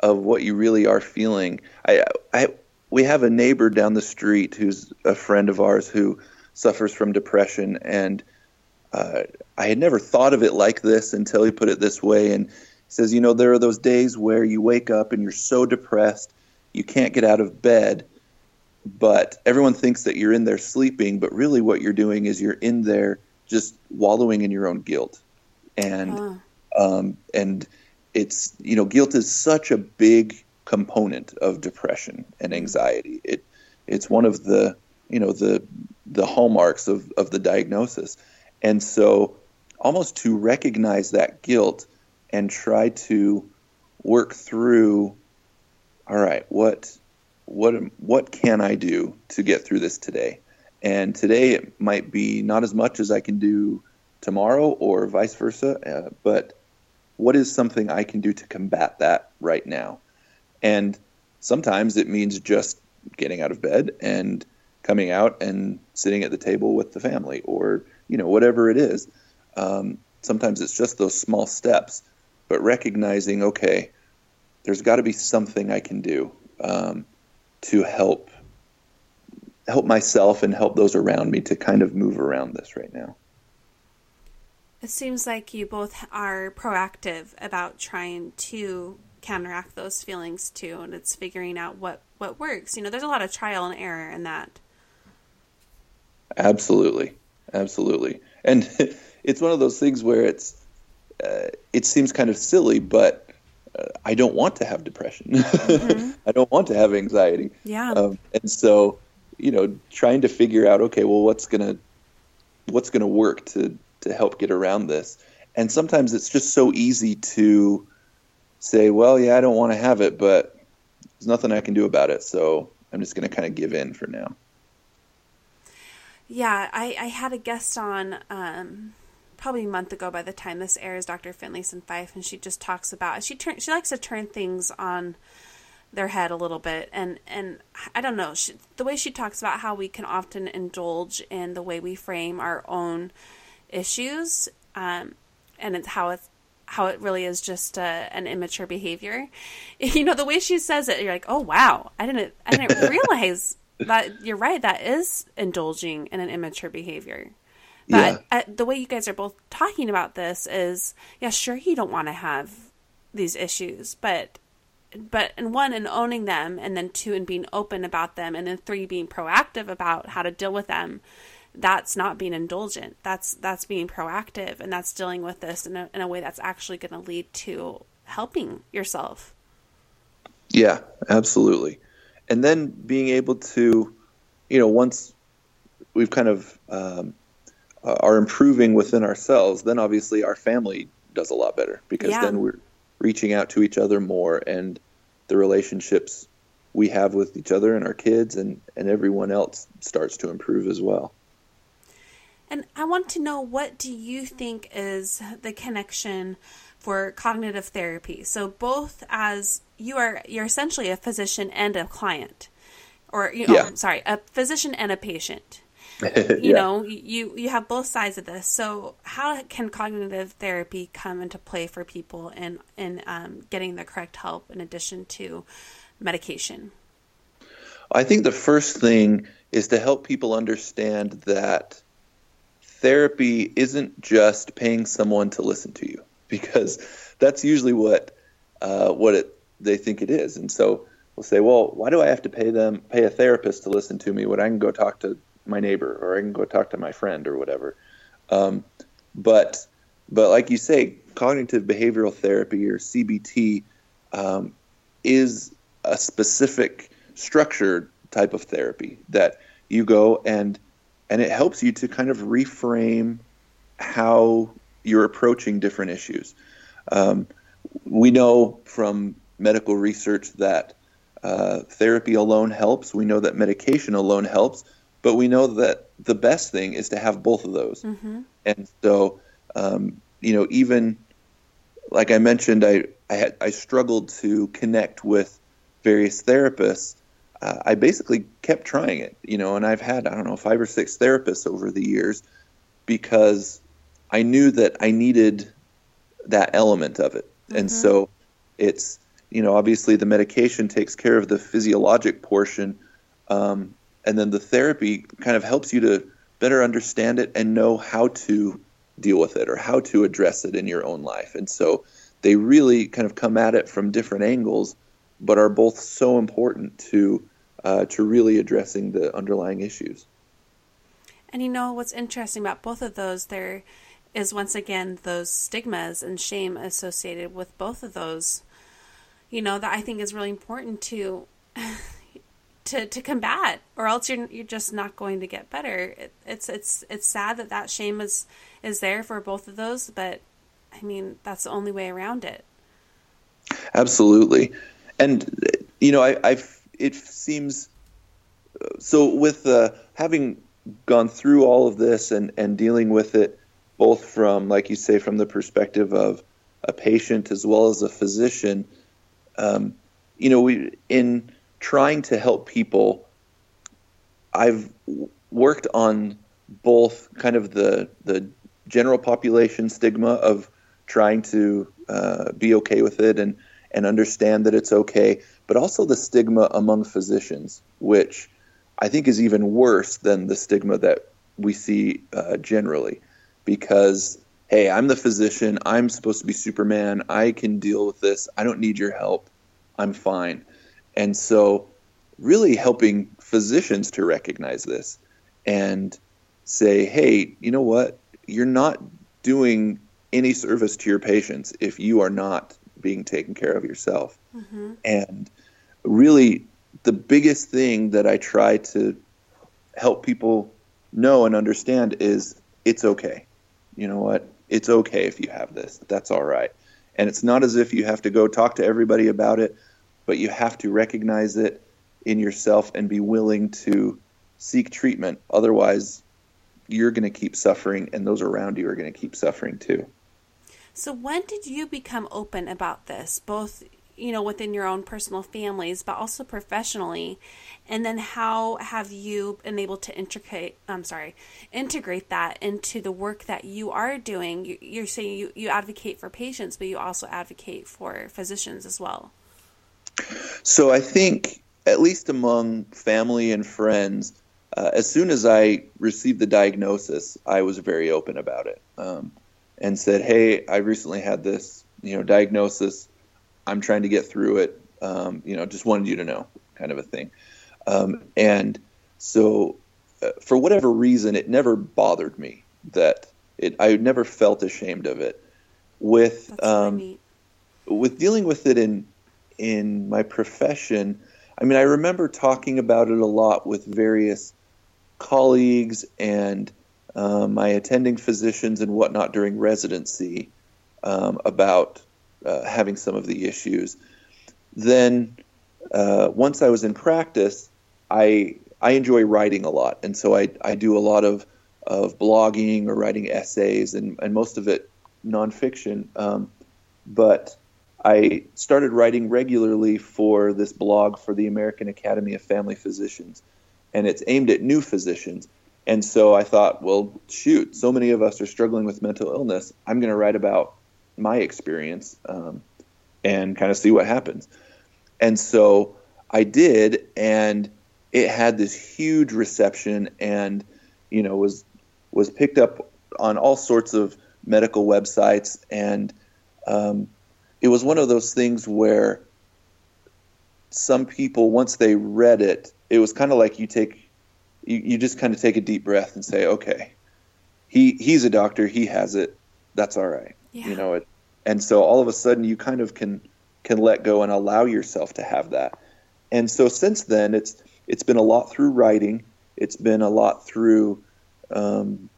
of what you really are feeling. I, I, we have a neighbor down the street who's a friend of ours who suffers from depression, and uh, I had never thought of it like this until he put it this way. And he says, you know, there are those days where you wake up and you're so depressed you can't get out of bed, but everyone thinks that you're in there sleeping, but really what you're doing is you're in there just wallowing in your own guilt. And um, and it's you know guilt is such a big component of depression and mm-hmm. anxiety. It it's one of the you know the the hallmarks of, of the diagnosis. And so almost to recognize that guilt and try to work through all right, what what what can I do to get through this today? And today it might be not as much as I can do tomorrow or vice versa, uh, but what is something I can do to combat that right now? And sometimes it means just getting out of bed and coming out and sitting at the table with the family or you know whatever it is um, sometimes it's just those small steps but recognizing okay there's got to be something I can do um, to help help myself and help those around me to kind of move around this right now. It seems like you both are proactive about trying to counteract those feelings too, and it's figuring out what what works. You know, there's a lot of trial and error in that. Absolutely, absolutely, and (laughs) it's one of those things where it's uh, it seems kind of silly, but I don't want to have depression. (laughs) Mm-hmm. I don't want to have anxiety. Yeah. Um, and so, you know, trying to figure out, okay, well, what's gonna what's gonna work to to help get around this? And sometimes it's just so easy to say, well, yeah, I don't want to have it, but there's nothing I can do about it, so I'm just gonna kind of give in for now. Yeah, I, I had a guest on um, probably a month ago by the time this airs, Dr. Finlayson Fife, and she just talks about she turn she likes to turn things on their head a little bit and and I don't know she, the way she talks about how we can often indulge in the way we frame our own issues um, and it's how it's how it really is just uh, an immature behavior. (laughs) You know the way she says it, you're like, oh wow, I didn't I didn't (laughs) realize that you're right. That is indulging in an immature behavior. But yeah. uh, the way you guys are both talking about this is, yeah, sure, you don't want to have these issues, but but in one in owning them and then two in being open about them and then three being proactive about how to deal with them that's not being indulgent. That's that's being proactive and that's dealing with this in a, in a way that's actually going to lead to helping yourself. Yeah absolutely. And then being able to you know once we've kind of um, uh, are improving within ourselves, then obviously our family does a lot better because yeah. then we're reaching out to each other more and the relationships we have with each other and our kids and, and everyone else starts to improve as well. And I want to know what do you think is the connection for cognitive therapy. So both as you are you're essentially a physician and a client, or you know, Yeah. oh, sorry, a physician and a patient. (laughs) You Yeah. know, you you have both sides of this. So how can cognitive therapy come into play for people in in um, getting the correct help in addition to medication? I think the first thing is to help people understand that therapy isn't just paying someone to listen to you, (laughs) because that's usually what uh, what it they think it is. And so we'll say, well, why do I have to pay them pay a therapist to listen to me when I can go talk to my neighbor or I can go talk to my friend or whatever? Um, but but like you say, cognitive behavioral therapy or CBT um, is a specific structured type of therapy that you go and and it helps you to kind of reframe how you're approaching different issues. Um, we know from medical research that uh, therapy alone helps. We know that medication alone helps, but we know that the best thing is to have both of those. Mm-hmm. And so, um, you know, even like I mentioned, I I, had, I struggled to connect with various therapists. Uh, I basically kept trying it, you know, and I've had I don't know five or six therapists over the years because I knew that I needed that element of it, and so it's you know obviously the medication takes care of the physiologic portion, um, and then the therapy kind of helps you to better understand it and know how to deal with it or how to address it in your own life. And so they really kind of come at it from different angles, but are both so important to uh, to really addressing the underlying issues. And you know what's interesting about both of those there is once again those stigmas and shame associated with both of those. You know that I think is really important to to to combat, or else you're you're just not going to get better. It, it's it's it's sad that that shame is is there for both of those, but I mean that's the only way around it. Absolutely, and you know, I, I it seems so with uh, having gone through all of this and and dealing with it both from, like you say, from the perspective of a patient as well as a physician. Um, you know, we in trying to help people, I've worked on both kind of the the general population stigma of trying to uh, be okay with it and and understand that it's okay, but also the stigma among physicians, which I think is even worse than the stigma that we see uh, generally, because hey, I'm the physician, I'm supposed to be Superman, I can deal with this, I don't need your help, I'm fine, and so really helping physicians to recognize this and say, hey, you know what, you're not doing any service to your patients if you are not being taken care of yourself. Mm-hmm. And really, the biggest thing that I try to help people know and understand is it's okay. You know what? It's okay if you have this. That's all right. And it's not as if you have to go talk to everybody about it, but you have to recognize it in yourself and be willing to seek treatment. Otherwise, you're going to keep suffering, and those around you are going to keep suffering too. So when did you become open about this, both you know within your own personal families, but also professionally? And then how have you been able to integrate? I'm sorry, integrate that into the work that you are doing. You, you're saying you, you advocate for patients, but you also advocate for physicians as well. So I think, at least among family and friends, uh, as soon as I received the diagnosis, I was very open about it um, and said, "Hey, I recently had this, you know, diagnosis. I'm trying to get through it. Um, you know, just wanted you to know, kind of a thing." Um, and so, uh, for whatever reason, it never bothered me that it. I never felt ashamed of it. With um, with dealing with it in in my profession, I mean, I remember talking about it a lot with various colleagues and um, my attending physicians and whatnot during residency um, about uh, having some of the issues. Then, uh, once I was in practice, I I enjoy writing a lot, and so I I do a lot of of blogging or writing essays, and and most of it nonfiction. Um, but I started writing regularly for this blog for the American Academy of Family Physicians, and it's aimed at new physicians. And so I thought, well, shoot, so many of us are struggling with mental illness. I'm going to write about my experience um, and kind of see what happens. And so I did, and it had this huge reception, and you know was was picked up on all sorts of medical websites, and um, it was one of those things where some people once they read it, it was kind of like you take you, you just kind of take a deep breath and say, okay, he he's a doctor, he has it, that's all right, yeah. you know it, and so all of a sudden you kind of can can let go and allow yourself to have that. And so since then, it's it's been a lot through writing. It's been a lot through um,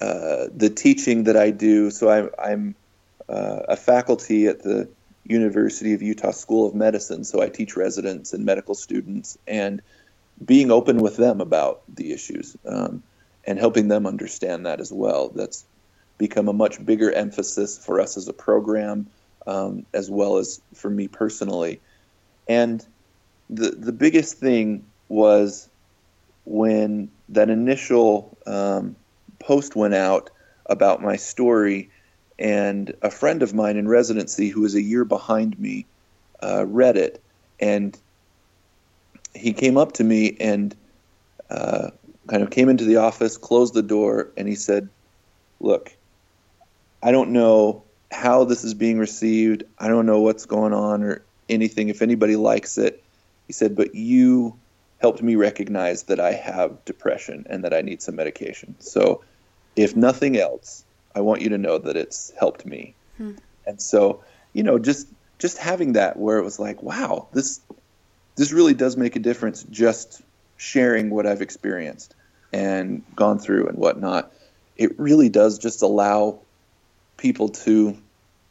uh, the teaching that I do. So I'm, I'm uh, a faculty at the University of Utah School of Medicine. So I teach residents and medical students, and being open with them about the issues um, and helping them understand that as well. That's become a much bigger emphasis for us as a program, um, as well as for me personally. And the the biggest thing was when that initial um, post went out about my story, and a friend of mine in residency who was a year behind me uh, read it, and he came up to me and uh, kind of came into the office, closed the door, and he said, "Look, I don't know how this is being received. I don't know what's going on or anything. If anybody likes it." He said, but you helped me recognize that I have depression and that I need some medication. So, if nothing else, I want you to know that it's helped me. Hmm. And so, you know, just just having that where it was like, wow, this this really does make a difference. Just sharing what I've experienced and gone through and whatnot, it really does just allow people to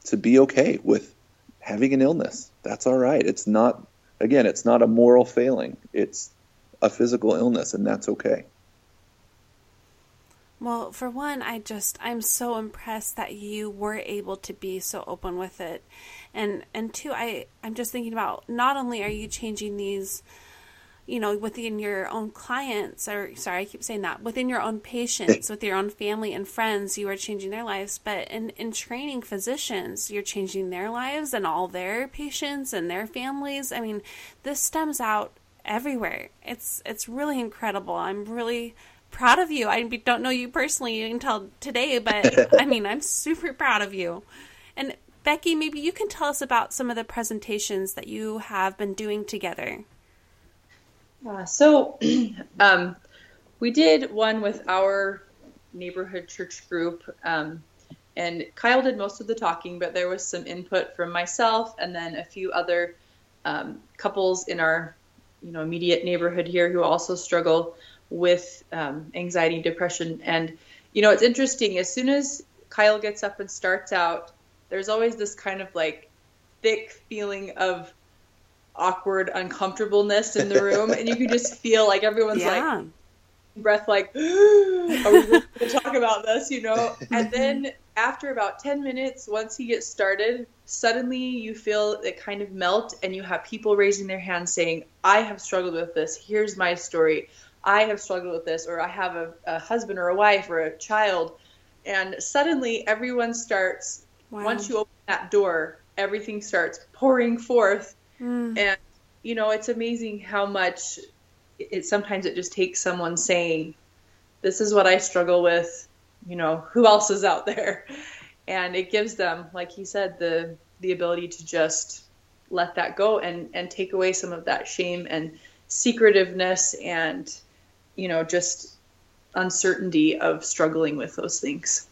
to be okay with having an illness. That's all right. It's not again, it's not a moral failing, it's a physical illness, and that's okay. Well, for one, I just I'm so impressed that you were able to be so open with it. And and two, I I'm just thinking about not only are you changing these you know, within your own clients, or sorry, I keep saying that, within your own patients, with your own family and friends, you are changing their lives. But in, in training physicians, you're changing their lives and all their patients and their families. I mean, this stems out everywhere. It's it's really incredible. I'm really proud of you. I don't know you personally until today, but (laughs) I mean, I'm super proud of you. And Becki, maybe you can tell us about some of the presentations that you have been doing together. Uh, so (clears throat) um, we did one with our neighborhood church group. Um, and Kyle did most of the talking, but there was some input from myself and then a few other um, couples in our you know immediate neighborhood here who also struggle with um, anxiety and depression. And you know it's interesting. As soon as Kyle gets up and starts out, there's always this kind of like thick feeling of awkward uncomfortableness in the room, and you can just feel like everyone's yeah. like breath, like, are (gasps) we going to talk about this? You know, and then after about 10 minutes, once he gets started, suddenly you feel it kind of melt, and you have people raising their hands saying, I have struggled with this. Here's my story. I have struggled with this, or I have a, a husband or a wife or a child. And suddenly everyone starts, wow. once you open that door, everything starts pouring forth Mm. And you know, it's amazing how much it sometimes it just takes someone saying, "This is what I struggle with." You know, who else is out there? (laughs) And it gives them, like he said, the the ability to just let that go and and take away some of that shame and secretiveness and you know just uncertainty of struggling with those things.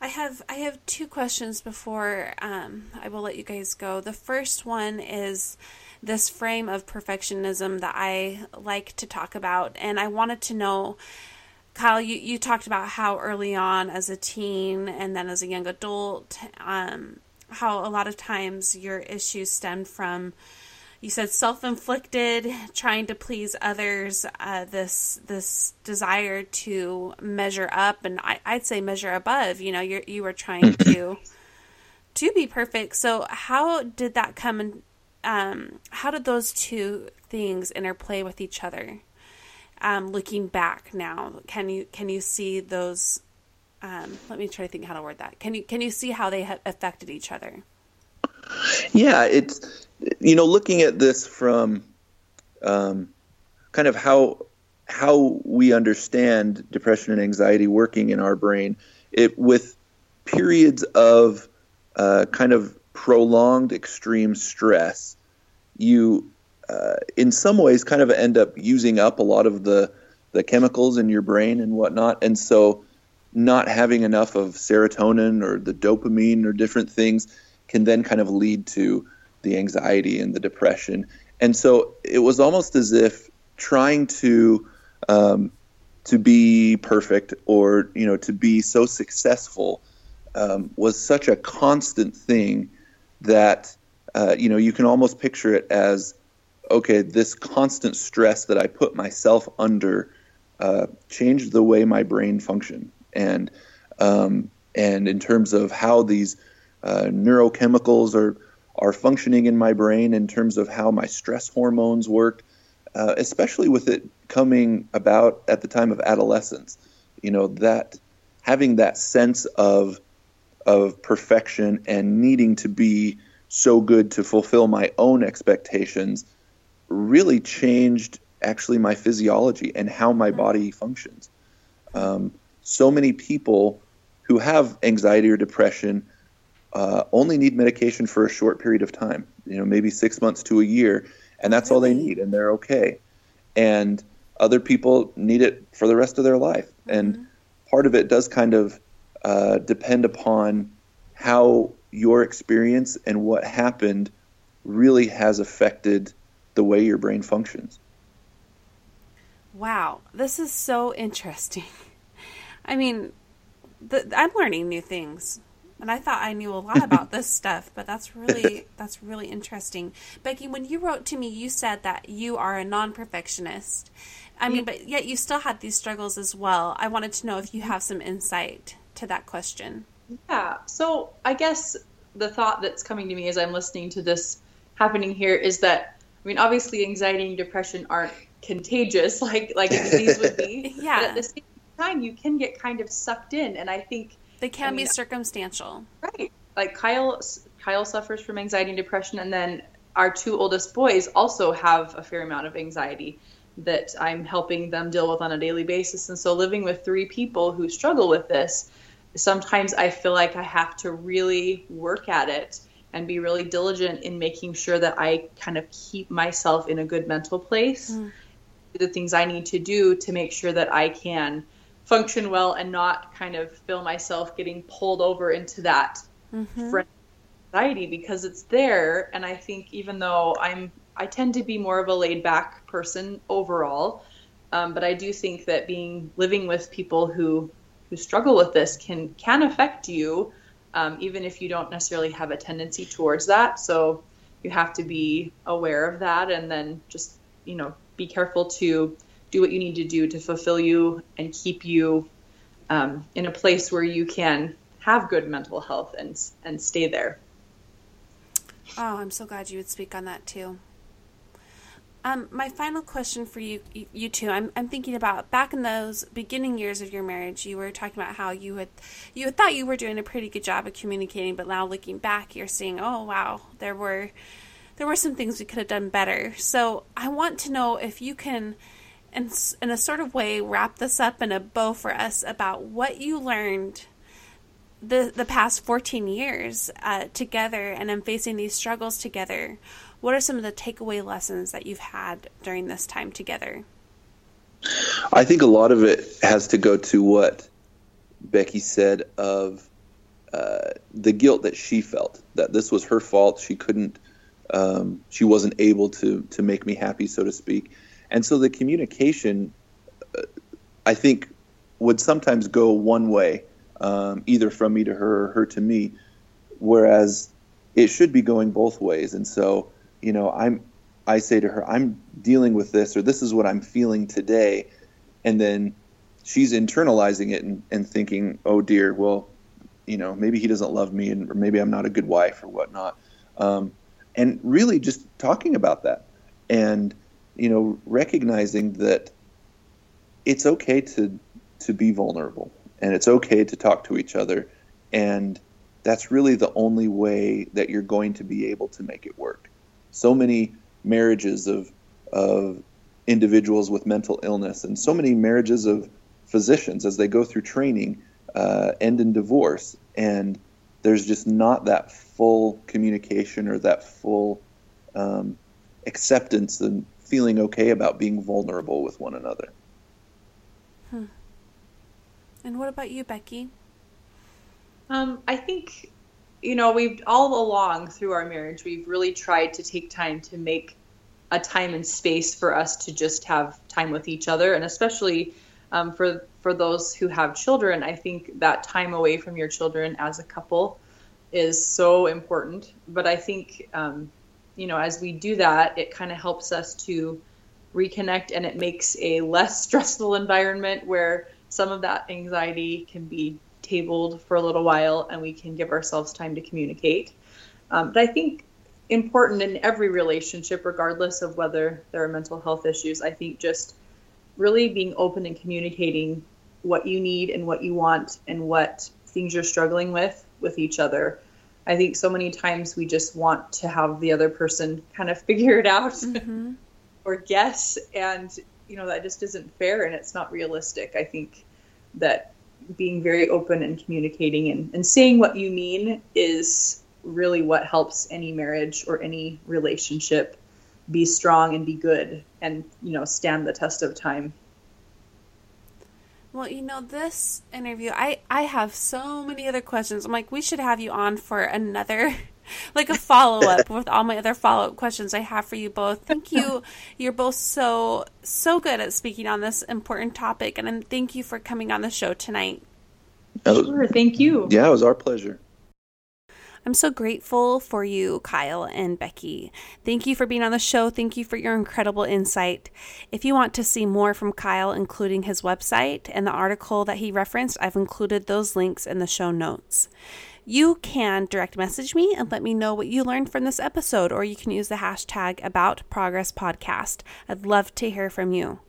I have I have two questions before um, I will let you guys go. The first one is this frame of perfectionism that I like to talk about, and I wanted to know, Kyle, you, you talked about how early on as a teen and then as a young adult, um, how a lot of times your issues stemmed from you said self-inflicted trying to please others uh, this this desire to measure up and I, would say measure above you know you you were trying (clears throat) to to be perfect. So how did that come and um, how did those two things interplay with each other? Um, looking back now, can you can you see those? Um, let me try to think how to word that. Can you can you see how they have affected each other? Yeah, it's you know looking at this from um, kind of how how we understand depression and anxiety working in our brain. It with periods of uh, kind of prolonged extreme stress, you uh, in some ways kind of end up using up a lot of the the chemicals in your brain and whatnot, and so not having enough of serotonin or the dopamine or different things can then kind of lead to the anxiety and the depression. And so it was almost as if trying to um, to be perfect or you know to be so successful um, was such a constant thing that uh, you know you can almost picture it as okay this constant stress that I put myself under uh, changed the way my brain functioned and um, and in terms of how these uh, neurochemicals are are functioning in my brain in terms of how my stress hormones work, uh, especially with it coming about at the time of adolescence. You know that having that sense of of perfection and needing to be so good to fulfill my own expectations really changed actually my physiology and how my body functions. Um, so many people who have anxiety or depression uh, only need medication for a short period of time, you know, maybe six months to a year, and that's all they need, and they're okay. And other people need it for the rest of their life. Mm-hmm. And part of it does kind of uh, depend upon how your experience and what happened really has affected the way your brain functions. Wow, this is so interesting. (laughs) I mean, the, I'm learning new things and I thought I knew a lot about this (laughs) stuff, but that's really that's really interesting. Becki, when you wrote to me, you said that you are a non-perfectionist. I mean, mm. but yet you still had these struggles as well. I wanted to know if you have some insight to that question. Yeah. So, I guess the thought that's coming to me as I'm listening to this happening here is that I mean, obviously anxiety and depression aren't contagious (laughs) like like a disease would be. (laughs) yeah. But at the same time, you can get kind of sucked in and I think they can I mean, be circumstantial. Right. Like Kyle Kyle suffers from anxiety and depression and then our two oldest boys also have a fair amount of anxiety that I'm helping them deal with on a daily basis. And so living with three people who struggle with this, sometimes I feel like I have to really work at it and be really diligent in making sure that I kind of keep myself in a good mental place. Mm. The things I need to do to make sure that I can function well and not kind of feel myself getting pulled over into that mm-hmm. anxiety because it's there. And I think even though I'm, I tend to be more of a laid back person overall, um, but I do think that being living with people who who struggle with this can can affect you, um, even if you don't necessarily have a tendency towards that. So you have to be aware of that, and then just you know be careful to do what you need to do to fulfill you and keep you um, in a place where you can have good mental health and and stay there. Oh, I'm so glad you would speak on that too. Um, my final question for you, you two, I'm, I'm thinking about back in those beginning years of your marriage. You were talking about how you had, you had thought you were doing a pretty good job of communicating, but now looking back, you're seeing, oh wow, there were, there were some things we could have done better. So I want to know if you can and in a sort of way wrap this up in a bow for us about what you learned the the past 14 years uh, together and in facing these struggles together. What are some of the takeaway lessons that you've had during this time together? I think a lot of it has to go to what becki said of uh, the guilt that she felt that this was her fault. She couldn't um, she wasn't able to to make me happy so to speak and so the communication, uh, I think, would sometimes go one way, um, either from me to her or her to me, whereas it should be going both ways. And so, you know, I'm, I say to her, I'm dealing with this, or this is what I'm feeling today, and then she's internalizing it and, and thinking, oh dear, well, you know, maybe he doesn't love me, and or maybe I'm not a good wife or whatnot. Um, and really just talking about that and you know recognizing that it's okay to to be vulnerable and it's okay to talk to each other. And that's really the only way that you're going to be able to make it work. So many marriages of of individuals with mental illness and so many marriages of physicians as they go through training uh, end in divorce and there's just not that full communication or that full um, acceptance and feeling okay about being vulnerable with one another. Hmm. And what about you, Becki? Um, I think, you know, we've all along through our marriage, we've really tried to take time to make a time and space for us to just have time with each other, and especially um, for for those who have children, I think that time away from your children as a couple is so important. But I think, um, you know, as we do that, it kind of helps us to reconnect and it makes a less (laughs) stressful environment where some of that anxiety can be tabled for a little while and we can give ourselves time to communicate. Um, but I think important in every relationship, regardless of whether there are mental health issues, I think just really being open and communicating what you need and what you want and what things you're struggling with with each other. I think so many times we just want to have the other person kind of (laughs) figure it out mm-hmm. (laughs) or guess, and you know that just isn't fair and it's not realistic. I think that being very open and communicating and, and saying what you mean is really what helps any marriage or any relationship be strong and be good and you know stand the test of time well, you know, this interview, I I have so many other questions. I'm like, we should have you on for another (laughs) like a follow up with all my other follow up questions I have for you both. Thank you. (laughs) You're both so so good at speaking on this important topic and thank you for coming on the show tonight. Sure, thank you. Yeah, it was our pleasure. I'm so grateful for you, Kyle and Becki. Thank you for being on the show. Thank you for your incredible insight. If you want to see more from Kyle, including his website and the article that he referenced, I've included those links in the show notes. You can direct message me and let me know what you learned from this episode, or you can use the hashtag About Progress Podcast. I'd love to hear from you.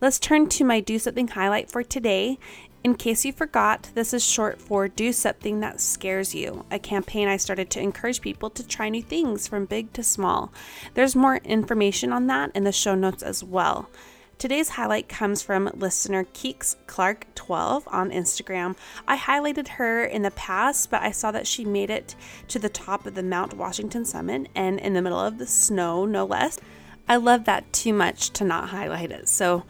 Let's turn to my Do Something highlight for today. In case you forgot, this is short for Do Something That Scares You, a campaign I started to encourage people to try new things from big to small. There's more information on that in the show notes as well. Today's highlight comes from listener Keeks Clark 12 on Instagram. I highlighted her in the past, but I saw that she made it to the top of the Mount Washington summit and in the middle of the snow, no less. I love that too much to not highlight it. So,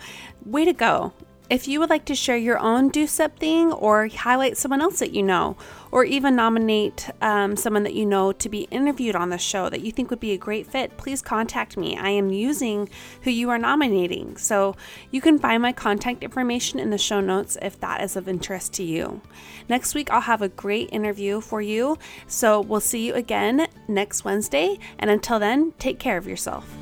way to go. If you would like to share your own do something or highlight someone else that you know, or even nominate um, someone that you know to be interviewed on the show that you think would be a great fit, please contact me. I am using who you are nominating. So you can find my contact information in the show notes if that is of interest to you. Next week, I'll have a great interview for you. So we'll see you again next Wednesday. And until then, take care of yourself.